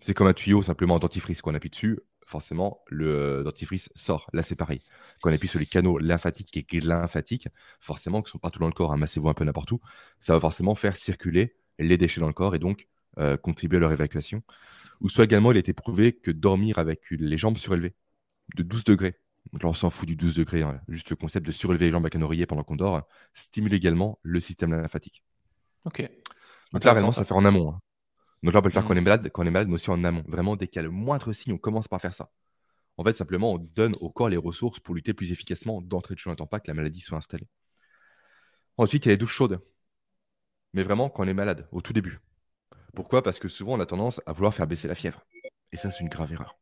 C'est comme un tuyau simplement en dentifrice. Quand on appuie dessus, forcément, le euh, dentifrice sort. Là, c'est pareil. Quand on appuie sur les canaux lymphatiques et lymphatiques, forcément, qui sont partout dans le corps, hein, massez-vous un peu n'importe où, ça va forcément faire circuler les déchets dans le corps et donc euh, contribuer à leur évacuation. Ou soit également, il a été prouvé que dormir avec les jambes surélevées de 12 degrés, donc là, on s'en fout du 12 degrés, hein, juste le concept de surélever les jambes avec un pendant qu'on dort, stimule également le système lymphatique. Ok. Donc là, réellement, ça fait en amont. Hein. Donc là, on peut le faire quand on est mmh. malade, quand on est malade, mais aussi en amont. Vraiment, dès qu'il y a le moindre signe, on commence par faire ça. En fait, simplement, on donne au corps les ressources pour lutter plus efficacement d'entrée de jeu. On n'attend pas que la maladie soit installée. Ensuite, il y a les douches chaudes. Mais vraiment, quand on est malade, au tout début. Pourquoi? Parce que souvent, on a tendance à vouloir faire baisser la fièvre. Et ça, c'est une grave erreur.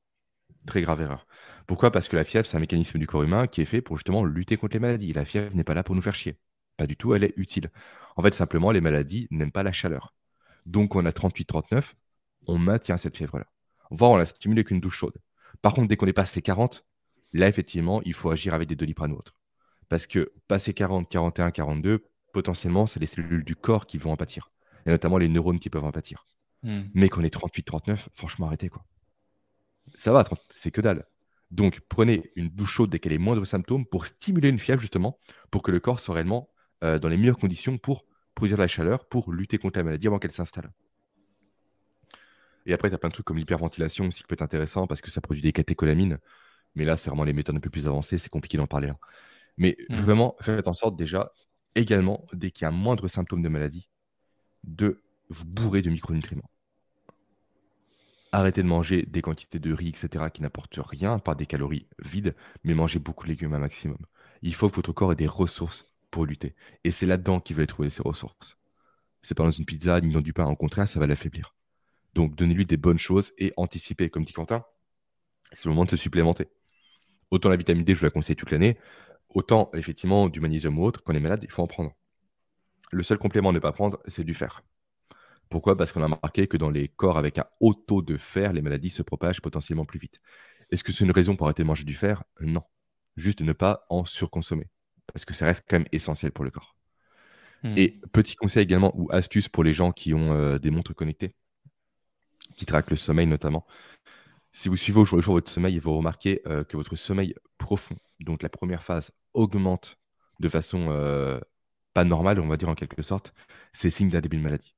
Très grave erreur. Pourquoi? Parce que la fièvre, c'est un mécanisme du corps humain qui est fait pour justement lutter contre les maladies. La fièvre n'est pas là pour nous faire chier. Pas du tout, elle est utile. En fait, simplement, les maladies n'aiment pas la chaleur. Donc, on a 38-39, on maintient cette fièvre-là. Voire on la stimule avec une douche chaude. Par contre, dès qu'on dépasse les 40, là, effectivement, il faut agir avec des doliprane ou autres. Parce que passer 40, 41, 42, potentiellement, c'est les cellules du corps qui vont en pâtir. Et notamment les neurones qui peuvent en pâtir. Hmm. Mais qu'on est 38-39, franchement, arrêtez quoi. Ça va, c'est que dalle. Donc, prenez une douche chaude dès qu'elle est moindre symptômes pour stimuler une fièvre, justement, pour que le corps soit réellement euh, dans les meilleures conditions pour produire de la chaleur, pour lutter contre la maladie avant qu'elle s'installe. Et après, tu as plein de trucs comme l'hyperventilation aussi qui peut être intéressant parce que ça produit des catécholamines. Mais là, c'est vraiment les méthodes un peu plus avancées, c'est compliqué d'en parler là. Mais mmh. vraiment, faites en sorte déjà, également, dès qu'il y a un moindre symptôme de maladie, de vous bourrer de micronutriments. Arrêtez de manger des quantités de riz, etc., qui n'apportent rien, pas des calories vides, mais mangez beaucoup de légumes un maximum. Il faut que votre corps ait des ressources pour lutter. Et c'est là-dedans qu'il va trouver ces ressources. C'est pas dans une pizza ni dans du pain, au contraire, ça va l'affaiblir. Donc donnez-lui des bonnes choses et anticipez, comme dit Quentin, c'est le moment de se supplémenter. Autant la vitamine D, je vous la conseille toute l'année, autant effectivement du magnésium ou autre, quand on est malade, il faut en prendre. Le seul complément à ne pas prendre, c'est du fer. Pourquoi? Parce qu'on a remarqué que dans les corps avec un haut taux de fer, les maladies se propagent potentiellement plus vite. Est-ce que c'est une raison pour arrêter de manger du fer? Non. Juste ne pas en surconsommer. Parce que ça reste quand même essentiel pour le corps. Hmm. Et petit conseil également, ou astuce pour les gens qui ont euh, des montres connectées, qui traquent le sommeil notamment. Si vous suivez au jour le jour votre sommeil, vous remarquez euh, que votre sommeil profond, donc la première phase, augmente de façon euh, pas normale, on va dire en quelque sorte, c'est signe d'un début de maladie.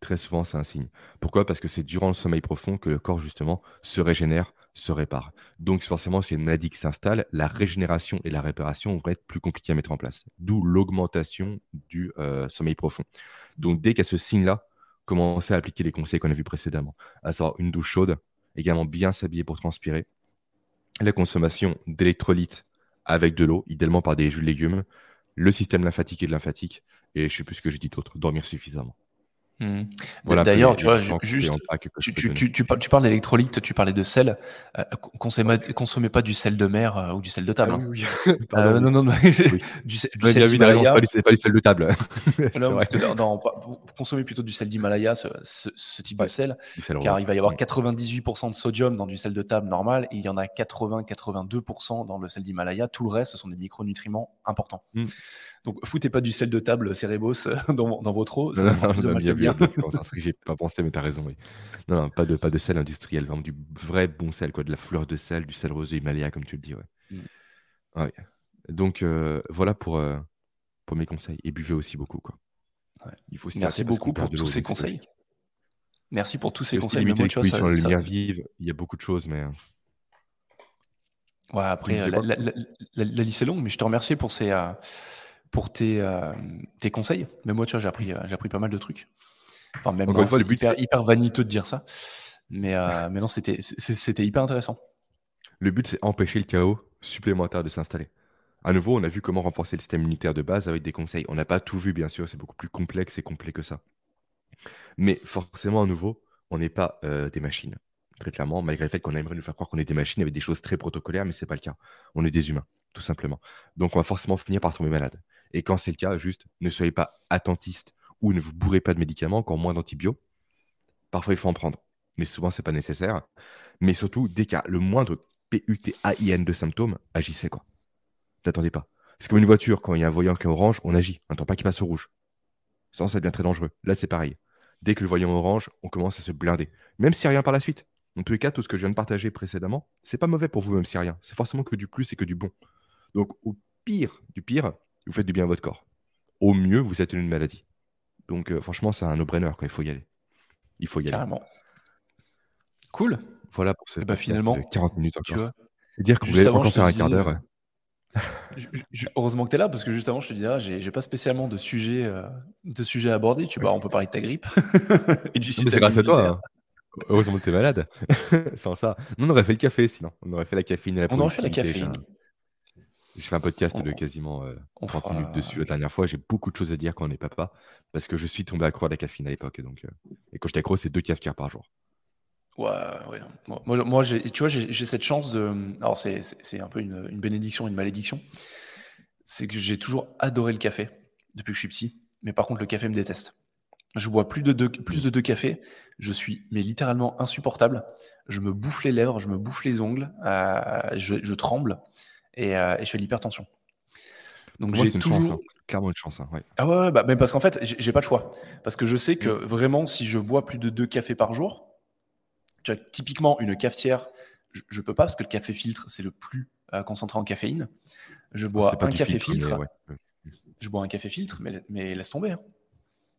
Très souvent, c'est un signe. Pourquoi? Parce que c'est durant le sommeil profond que le corps, justement, se régénère, se répare. Donc, forcément, c'est une maladie qui s'installe, la régénération et la réparation vont être plus compliquées à mettre en place. D'où l'augmentation du euh, sommeil profond. Donc, dès a ce signe-là, commencez à appliquer les conseils qu'on a vus précédemment, à savoir une douche chaude, également bien s'habiller pour transpirer, la consommation d'électrolytes avec de l'eau, idéalement par des jus de légumes, le système lymphatique et de lymphatique, et je sais plus ce que j'ai dit d'autre, dormir suffisamment. Mmh. D'ailleurs, tu vois, juste, tu, tu, tu, parles d'électrolytes, tu parlais de sel. Euh, consommez, pas du sel de mer euh, ou du sel de table. Ah hein. oui, euh, non, non, non. du, sel, du sel d'Himalaya. C'est pas, du sel de table. non, parce que dans, consommez plutôt du sel d'Himalaya, ce, ce, type de sel, car il va y avoir 98% de sodium dans du sel de table normal, et il y en a 80-82% dans le sel d'Himalaya. Tout le reste, ce sont des micronutriments importants. Mmh. Donc, foutez pas du sel de table Cérébos dans, dans votre eau. Ça non, va non, bien, bien. j'ai pas pensé, mais tu as raison. Oui. Non, pas de, pas de sel industriel, vraiment du vrai bon sel, quoi, de la fleur de sel, du sel rose Himalaya, comme tu le dis. Ouais. Mm. ouais. Donc, euh, voilà pour, euh, pour mes conseils. Et buvez aussi beaucoup. Quoi. Ouais. Il faut Merci beaucoup pour tous ces conseils. Merci pour tous ces conseils. Limiter l'exposition à la lumière vive, il y a beaucoup de choses, mais. Euh, ouais, après, la, la, la, liste est longue, mais je te remercie pour ces, pour tes, euh, tes conseils. Mais moi, tu vois, j'ai appris, euh, j'ai appris pas mal de trucs. Enfin, même Encore c'est hyper, hyper vaniteux de dire ça. Mais, euh, mais non, c'était, c'était hyper intéressant. Le but, c'est empêcher le chaos supplémentaire de s'installer. À nouveau, on a vu comment renforcer le système immunitaire de base avec des conseils. On n'a pas tout vu, bien sûr, c'est beaucoup plus complexe et complet que ça. Mais forcément, à nouveau, on n'est pas des machines. Très clairement, malgré le fait qu'on aimerait nous faire croire qu'on est des machines avec des choses très protocolaires, mais ce n'est pas le cas. On est des humains, tout simplement. Donc, on va forcément finir par tomber malade. Et quand c'est le cas, juste ne soyez pas attentiste ou ne vous bourrez pas de médicaments, encore moins d'antibiotiques. Parfois, il faut en prendre, mais souvent, ce n'est pas nécessaire. Mais surtout, dès qu'il y a le moindre PUTAIN de symptômes, agissez quoi. N'attendez pas. C'est comme une voiture, quand il y a un voyant qui est orange, on agit. On n'attend pas qu'il passe au rouge. Sinon, ça devient très dangereux. Là, c'est pareil. Dès que le voyant orange, on commence à se blinder. Même a rien par la suite. En tous les cas, tout ce que je viens de partager précédemment, c'est pas mauvais pour vous, même a rien. C'est forcément que du plus et que du bon. Donc, au pire du pire, vous faites du bien à votre corps. Au mieux, vous êtes une maladie. Donc, euh, franchement, c'est un no-brainer. Il faut y aller. Il faut y aller. Carrément. Cool. Voilà pour ce bah, finalement 40 minutes encore. Tu vois, dire que vous voulez encore faire un quart d'heure. heureusement que tu es là parce que juste avant je te disais ah, j'ai pas spécialement de sujet euh, de sujet à aborder tu vois on peut parler de ta grippe et du c'est grâce à toi hein. heureusement que tu es malade sans ça on aurait fait le café sinon on aurait fait la caféine et la on aurait fait la caféine j'ai fait un podcast de quasiment 30 euh, minutes dessus la dernière fois. J'ai beaucoup de choses à dire quand on est papa, parce que je suis tombé accro à la caféine à l'époque. Donc, euh, et quand j'étais accro, c'est deux cafetières par jour. Ouais, ouais. Moi, moi tu vois, j'ai cette chance de. Alors, c'est un peu une, une, bénédiction, une malédiction. C'est que j'ai toujours adoré le café depuis que je suis psy. Mais par contre, le café me déteste. Je bois plus de deux, plus de deux cafés. Je suis mais littéralement insupportable. Je me bouffe les lèvres, je me bouffe les ongles, euh, je, tremble et, euh, et, je fais l'hypertension. Donc j'ai toujours chance, hein. clairement une chance. Hein, ah ouais, bah, mais parce qu'en fait, j'ai pas de choix. Parce que je sais que mm. vraiment, si je bois plus de deux cafés par jour, tu vois, typiquement une cafetière, je, ne peux pas parce que le café filtre c'est le plus euh, concentré en caféine. Je bois un café filtre. Je bois un café filtre, mais, mais laisse tomber. Hein.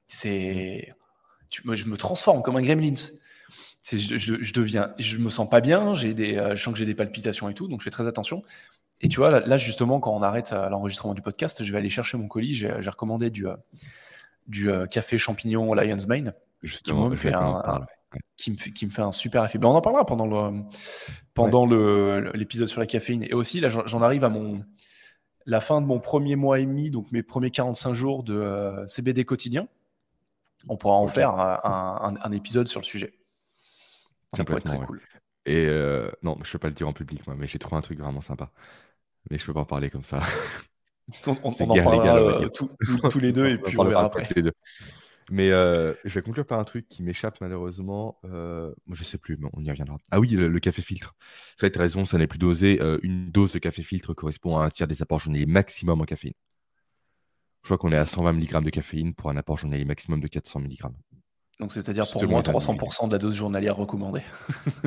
C'est, moi, je me transforme comme un gremlins. Je, je, je, deviens, je me sens pas bien, j'ai des, euh, je sens que j'ai des palpitations et tout, donc je fais très attention. Et tu vois, là, justement, quand on arrête euh, l'enregistrement du podcast, je vais aller chercher mon colis. J'ai recommandé du, euh, du euh, café champignon Lion's Mane, justement, qui, me fait un, qui, me fait, qui me fait un super effet. Ben, on en parlera pendant le pendant l'épisode sur la caféine. Et aussi, là, j'en arrive à mon la fin de mon premier mois et demi, donc mes premiers 45 jours de CBD quotidien. On pourra en faire un, un, épisode sur le sujet. Ça pourrait être très cool. Et non, je ne peux pas le dire en public, moi, mais j'ai trouvé un truc vraiment sympa. Mais je peux pas en parler comme ça. on, en parlera euh, tous les deux et puis on verra après. Mais euh, je vais conclure par un truc qui m'échappe malheureusement. Euh, moi, je sais plus, mais on y reviendra. Ah oui, le, café filtre. Ça va raison, ça n'est plus dosé. Euh, une dose de café filtre correspond à un tiers des apports journaliers maximum en caféine. Je crois qu'on est à 120 mg de caféine pour un apport journalier maximum de 400 mg. Donc, c'est-à-dire pour moi 300% de la dose journalière recommandée.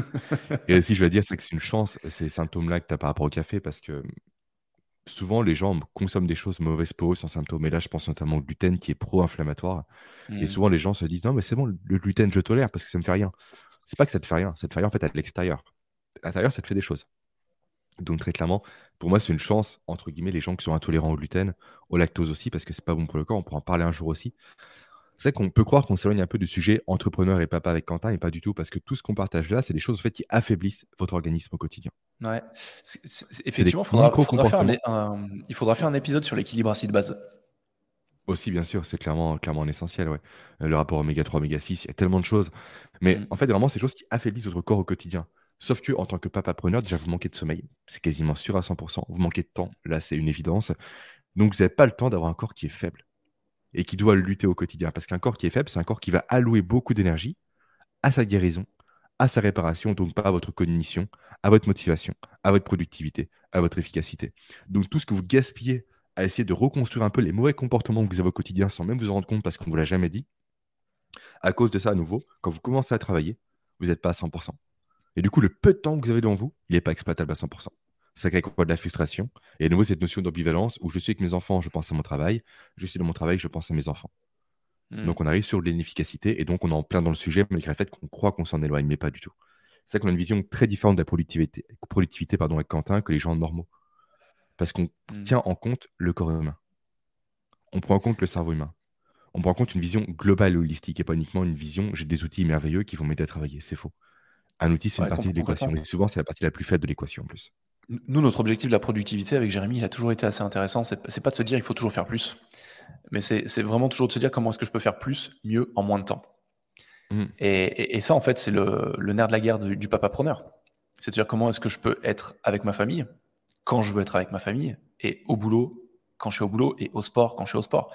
et aussi, je vais dire, c'est que c'est une chance, ces symptômes-là que tu as par rapport au café, parce que souvent, les gens consomment des choses mauvaises pour eux sans symptômes. Et là, je pense notamment au gluten qui est pro-inflammatoire. Et mmh. souvent, les gens se disent Non, mais c'est bon, le gluten, je tolère parce que ça me fait rien. C'est pas que ça te fait rien, ça te fait rien en fait à l'extérieur. À l'intérieur, ça te fait des choses. Donc, très clairement, pour moi, c'est une chance, entre guillemets, les gens qui sont intolérants au gluten, au lactose aussi, parce que c'est pas bon pour le corps. On pourra en parler un jour aussi. C'est qu'on peut croire qu'on s'éloigne un peu du sujet entrepreneur et papa avec Quentin, et pas du tout, parce que tout ce qu'on partage là, c'est des choses en fait, qui affaiblissent votre organisme au quotidien. Ouais. effectivement, il faudra, faire un, il faudra faire un épisode sur l'équilibre acide-base. Aussi, bien sûr, c'est clairement, clairement essentiel. Ouais. Euh, le rapport oméga 3, oméga 6, il y a tellement de choses. Mais mm. en fait, vraiment, c'est des choses qui affaiblissent votre corps au quotidien. Sauf que, en tant que papa-preneur, déjà, vous manquez de sommeil. C'est quasiment sûr à 100%. Vous manquez de temps. Là, c'est une évidence. Donc, vous n'avez pas le temps d'avoir un corps qui est faible et qui doit lutter au quotidien. Parce qu'un corps qui est faible, c'est un corps qui va allouer beaucoup d'énergie à sa guérison, à sa réparation, donc pas à votre cognition, à votre motivation, à votre productivité, à votre efficacité. Donc tout ce que vous gaspillez à essayer de reconstruire un peu les mauvais comportements que vous avez au quotidien sans même vous en rendre compte parce qu'on ne vous l'a jamais dit, à cause de ça à nouveau, quand vous commencez à travailler, vous n'êtes pas à 100%. Et du coup, le peu de temps que vous avez devant vous, il n'est pas exploitable à 100% ça crée quoi de la frustration? Et à nouveau, cette notion d'ambivalence où je suis avec mes enfants, je pense à mon travail, je suis dans mon travail, je pense à mes enfants. Hmm. Donc on arrive sur l'inefficacité et donc on est en plein dans le sujet, malgré le fait qu'on croit qu'on s'en éloigne, mais pas du tout. C'est qu'on a une vision très différente de la productivité, productivité pardon, avec Quentin que les gens normaux. Parce qu'on hmm. tient en compte le corps humain. On prend en compte le cerveau humain. On prend en compte une vision globale et holistique et pas uniquement une vision j'ai des outils merveilleux qui vont m'aider à travailler. C'est faux. Un outil, c'est une partie de l'équation. Et souvent, c'est la partie la plus faible de l'équation en plus. Nous, notre objectif de la productivité avec Jérémy, il a toujours été assez intéressant. C'est pas de se dire il faut toujours faire plus, mais c'est vraiment toujours de se dire comment est-ce que je peux faire plus, mieux, en moins de temps. Mm. Et, ça, en fait, c'est le, nerf de la guerre du, papa preneur. C'est-à-dire comment est-ce que je peux être avec ma famille quand je veux être avec ma famille et au boulot quand je suis au boulot et au sport quand je suis au sport.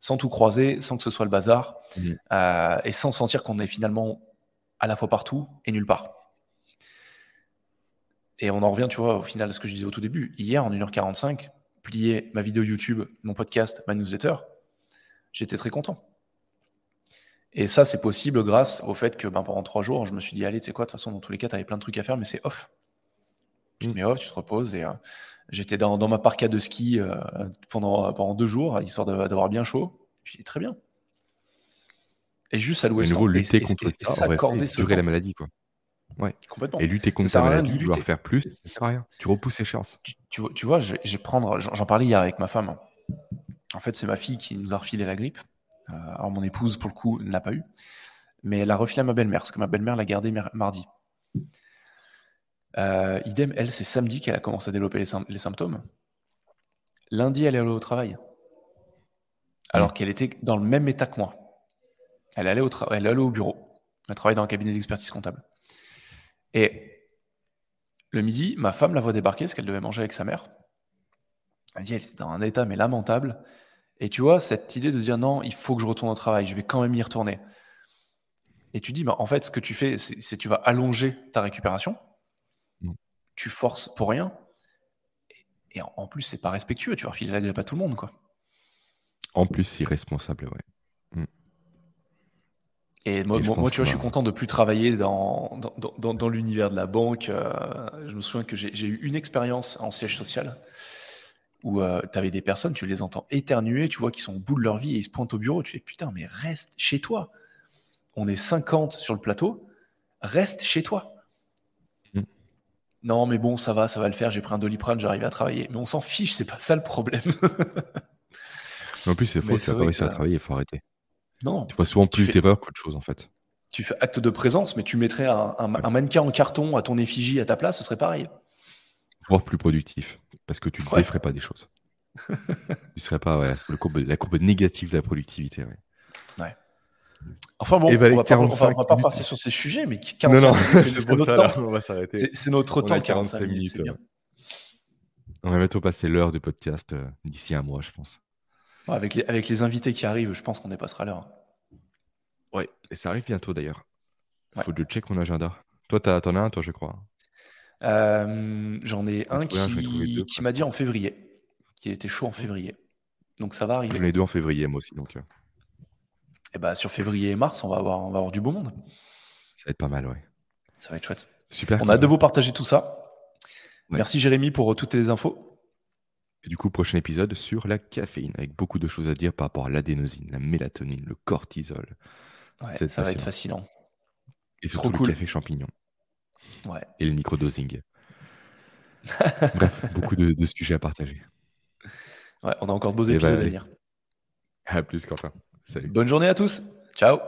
Sans tout croiser, sans que ce soit le bazar mm. euh, et sans sentir qu'on est finalement à la fois partout et nulle part. Et on en revient, tu vois, au final, à ce que je disais au tout début. Hier, en 1h45, plier ma vidéo YouTube, mon podcast, ma newsletter, j'étais très content. Et ça, c'est possible grâce au fait que ben, pendant trois jours, je me suis dit, allez, tu sais quoi, de toute façon, dans tous les cas, tu avais plein de trucs à faire, mais c'est off. Tu te mm. mets off, tu te reposes. Et euh, j'étais dans, ma parka de ski euh, pendant, pendant deux jours, histoire d'avoir bien chaud. Puis très bien. Et juste à louer ça. lutter contre ça, s'accorder ce la maladie, quoi. Ouais. Complètement. Et lutter contre sa maladie, vouloir faire plus, ça sert à rien. Tu repousses échéance. Tu, tu, tu vois, je vais, prendre. J'en parlais hier avec ma femme. En fait, c'est ma fille qui nous a refilé la grippe. Euh, alors, mon épouse, pour le coup, ne l'a pas eu. Mais elle a refilé à ma belle-mère, parce que ma belle-mère l'a gardée mardi. Euh, idem, elle, c'est samedi qu'elle a commencé à développer les, symptômes. Lundi, elle est allée au travail. Alors qu'elle était dans le même état que moi. Elle est allée au, elle est allée au bureau. Elle travaille dans un cabinet d'expertise comptable. Et le midi, ma femme la voit débarquer parce qu'elle devait manger avec sa mère. Elle dit, elle était dans un état mais lamentable. Et tu vois, cette idée de se dire non, il faut que je retourne au travail, je vais quand même y retourner. Et tu dis, bah, en fait, ce que tu fais, c'est tu vas allonger ta récupération. Mm. Tu forces pour rien. Et, en, plus, c'est pas respectueux. Tu vas filer la grippe à tout le monde, quoi. En plus, c'est irresponsable, ouais. Et moi, moi, tu vois, je suis content de plus travailler dans, dans, dans, l'univers de la banque. Euh, je me souviens que j'ai eu une expérience en siège social où euh, tu avais des personnes, tu les entends éternuer, tu vois qu'ils sont au bout de leur vie et ils se pointent au bureau. Tu fais putain, mais reste chez toi on est 50 sur le plateau, reste chez toi. Mm. Non, mais bon, ça va, ça va le faire. J'ai pris un doliprane, j'arrive à travailler. Mais on s'en fiche, c'est pas ça le problème. en plus, c'est faux, ça pas réussi à travailler, il faut arrêter. Non. Tu vois souvent plus d'erreurs qu'autre chose, en fait. Tu fais acte de présence, mais tu mettrais un, mannequin en carton à ton effigie à ta place, ce serait pareil. Voire plus productif, parce que tu ne défrais pas des choses. tu serais pas, ouais, c'est la courbe négative de la productivité. Ouais. ouais. Enfin bon, ben, on, va pas, va pas, partir sur ces sujets, mais 45 c'est notre temps. on va s'arrêter. C'est notre temps, 45, minutes. On va bientôt passer l'heure du podcast euh, d'ici un mois, je pense. Avec, les, avec les invités qui arrivent, je pense qu'on dépassera l'heure. Ouais, et ça arrive bientôt d'ailleurs. Il faut que je check mon agenda. Toi, t'en as un, toi, je crois. Euh, j'en ai un qui, qui m'a dit en février, qu'il était chaud en février. Donc ça va arriver. J'en ai deux en février, moi aussi. Donc... Euh. Et eh bah, sur février et mars, on va avoir, on va avoir du beau monde. Ça va être pas mal, ouais. Ça va être chouette. Super. On a hâte de vous partager tout ça. Merci Jérémy pour euh, toutes les infos. Et du coup, prochain épisode sur la caféine, avec beaucoup de choses à dire par rapport à l'adénosine, la mélatonine, le cortisol. Ouais, ça va être fascinant. Et surtout Trop le café champignon. Ouais. Et le microdosing. Bref, beaucoup de, sujets à partager. Ouais, on a encore de beaux épisodes à venir. À plus, Quentin. Bonne journée à tous. Ciao.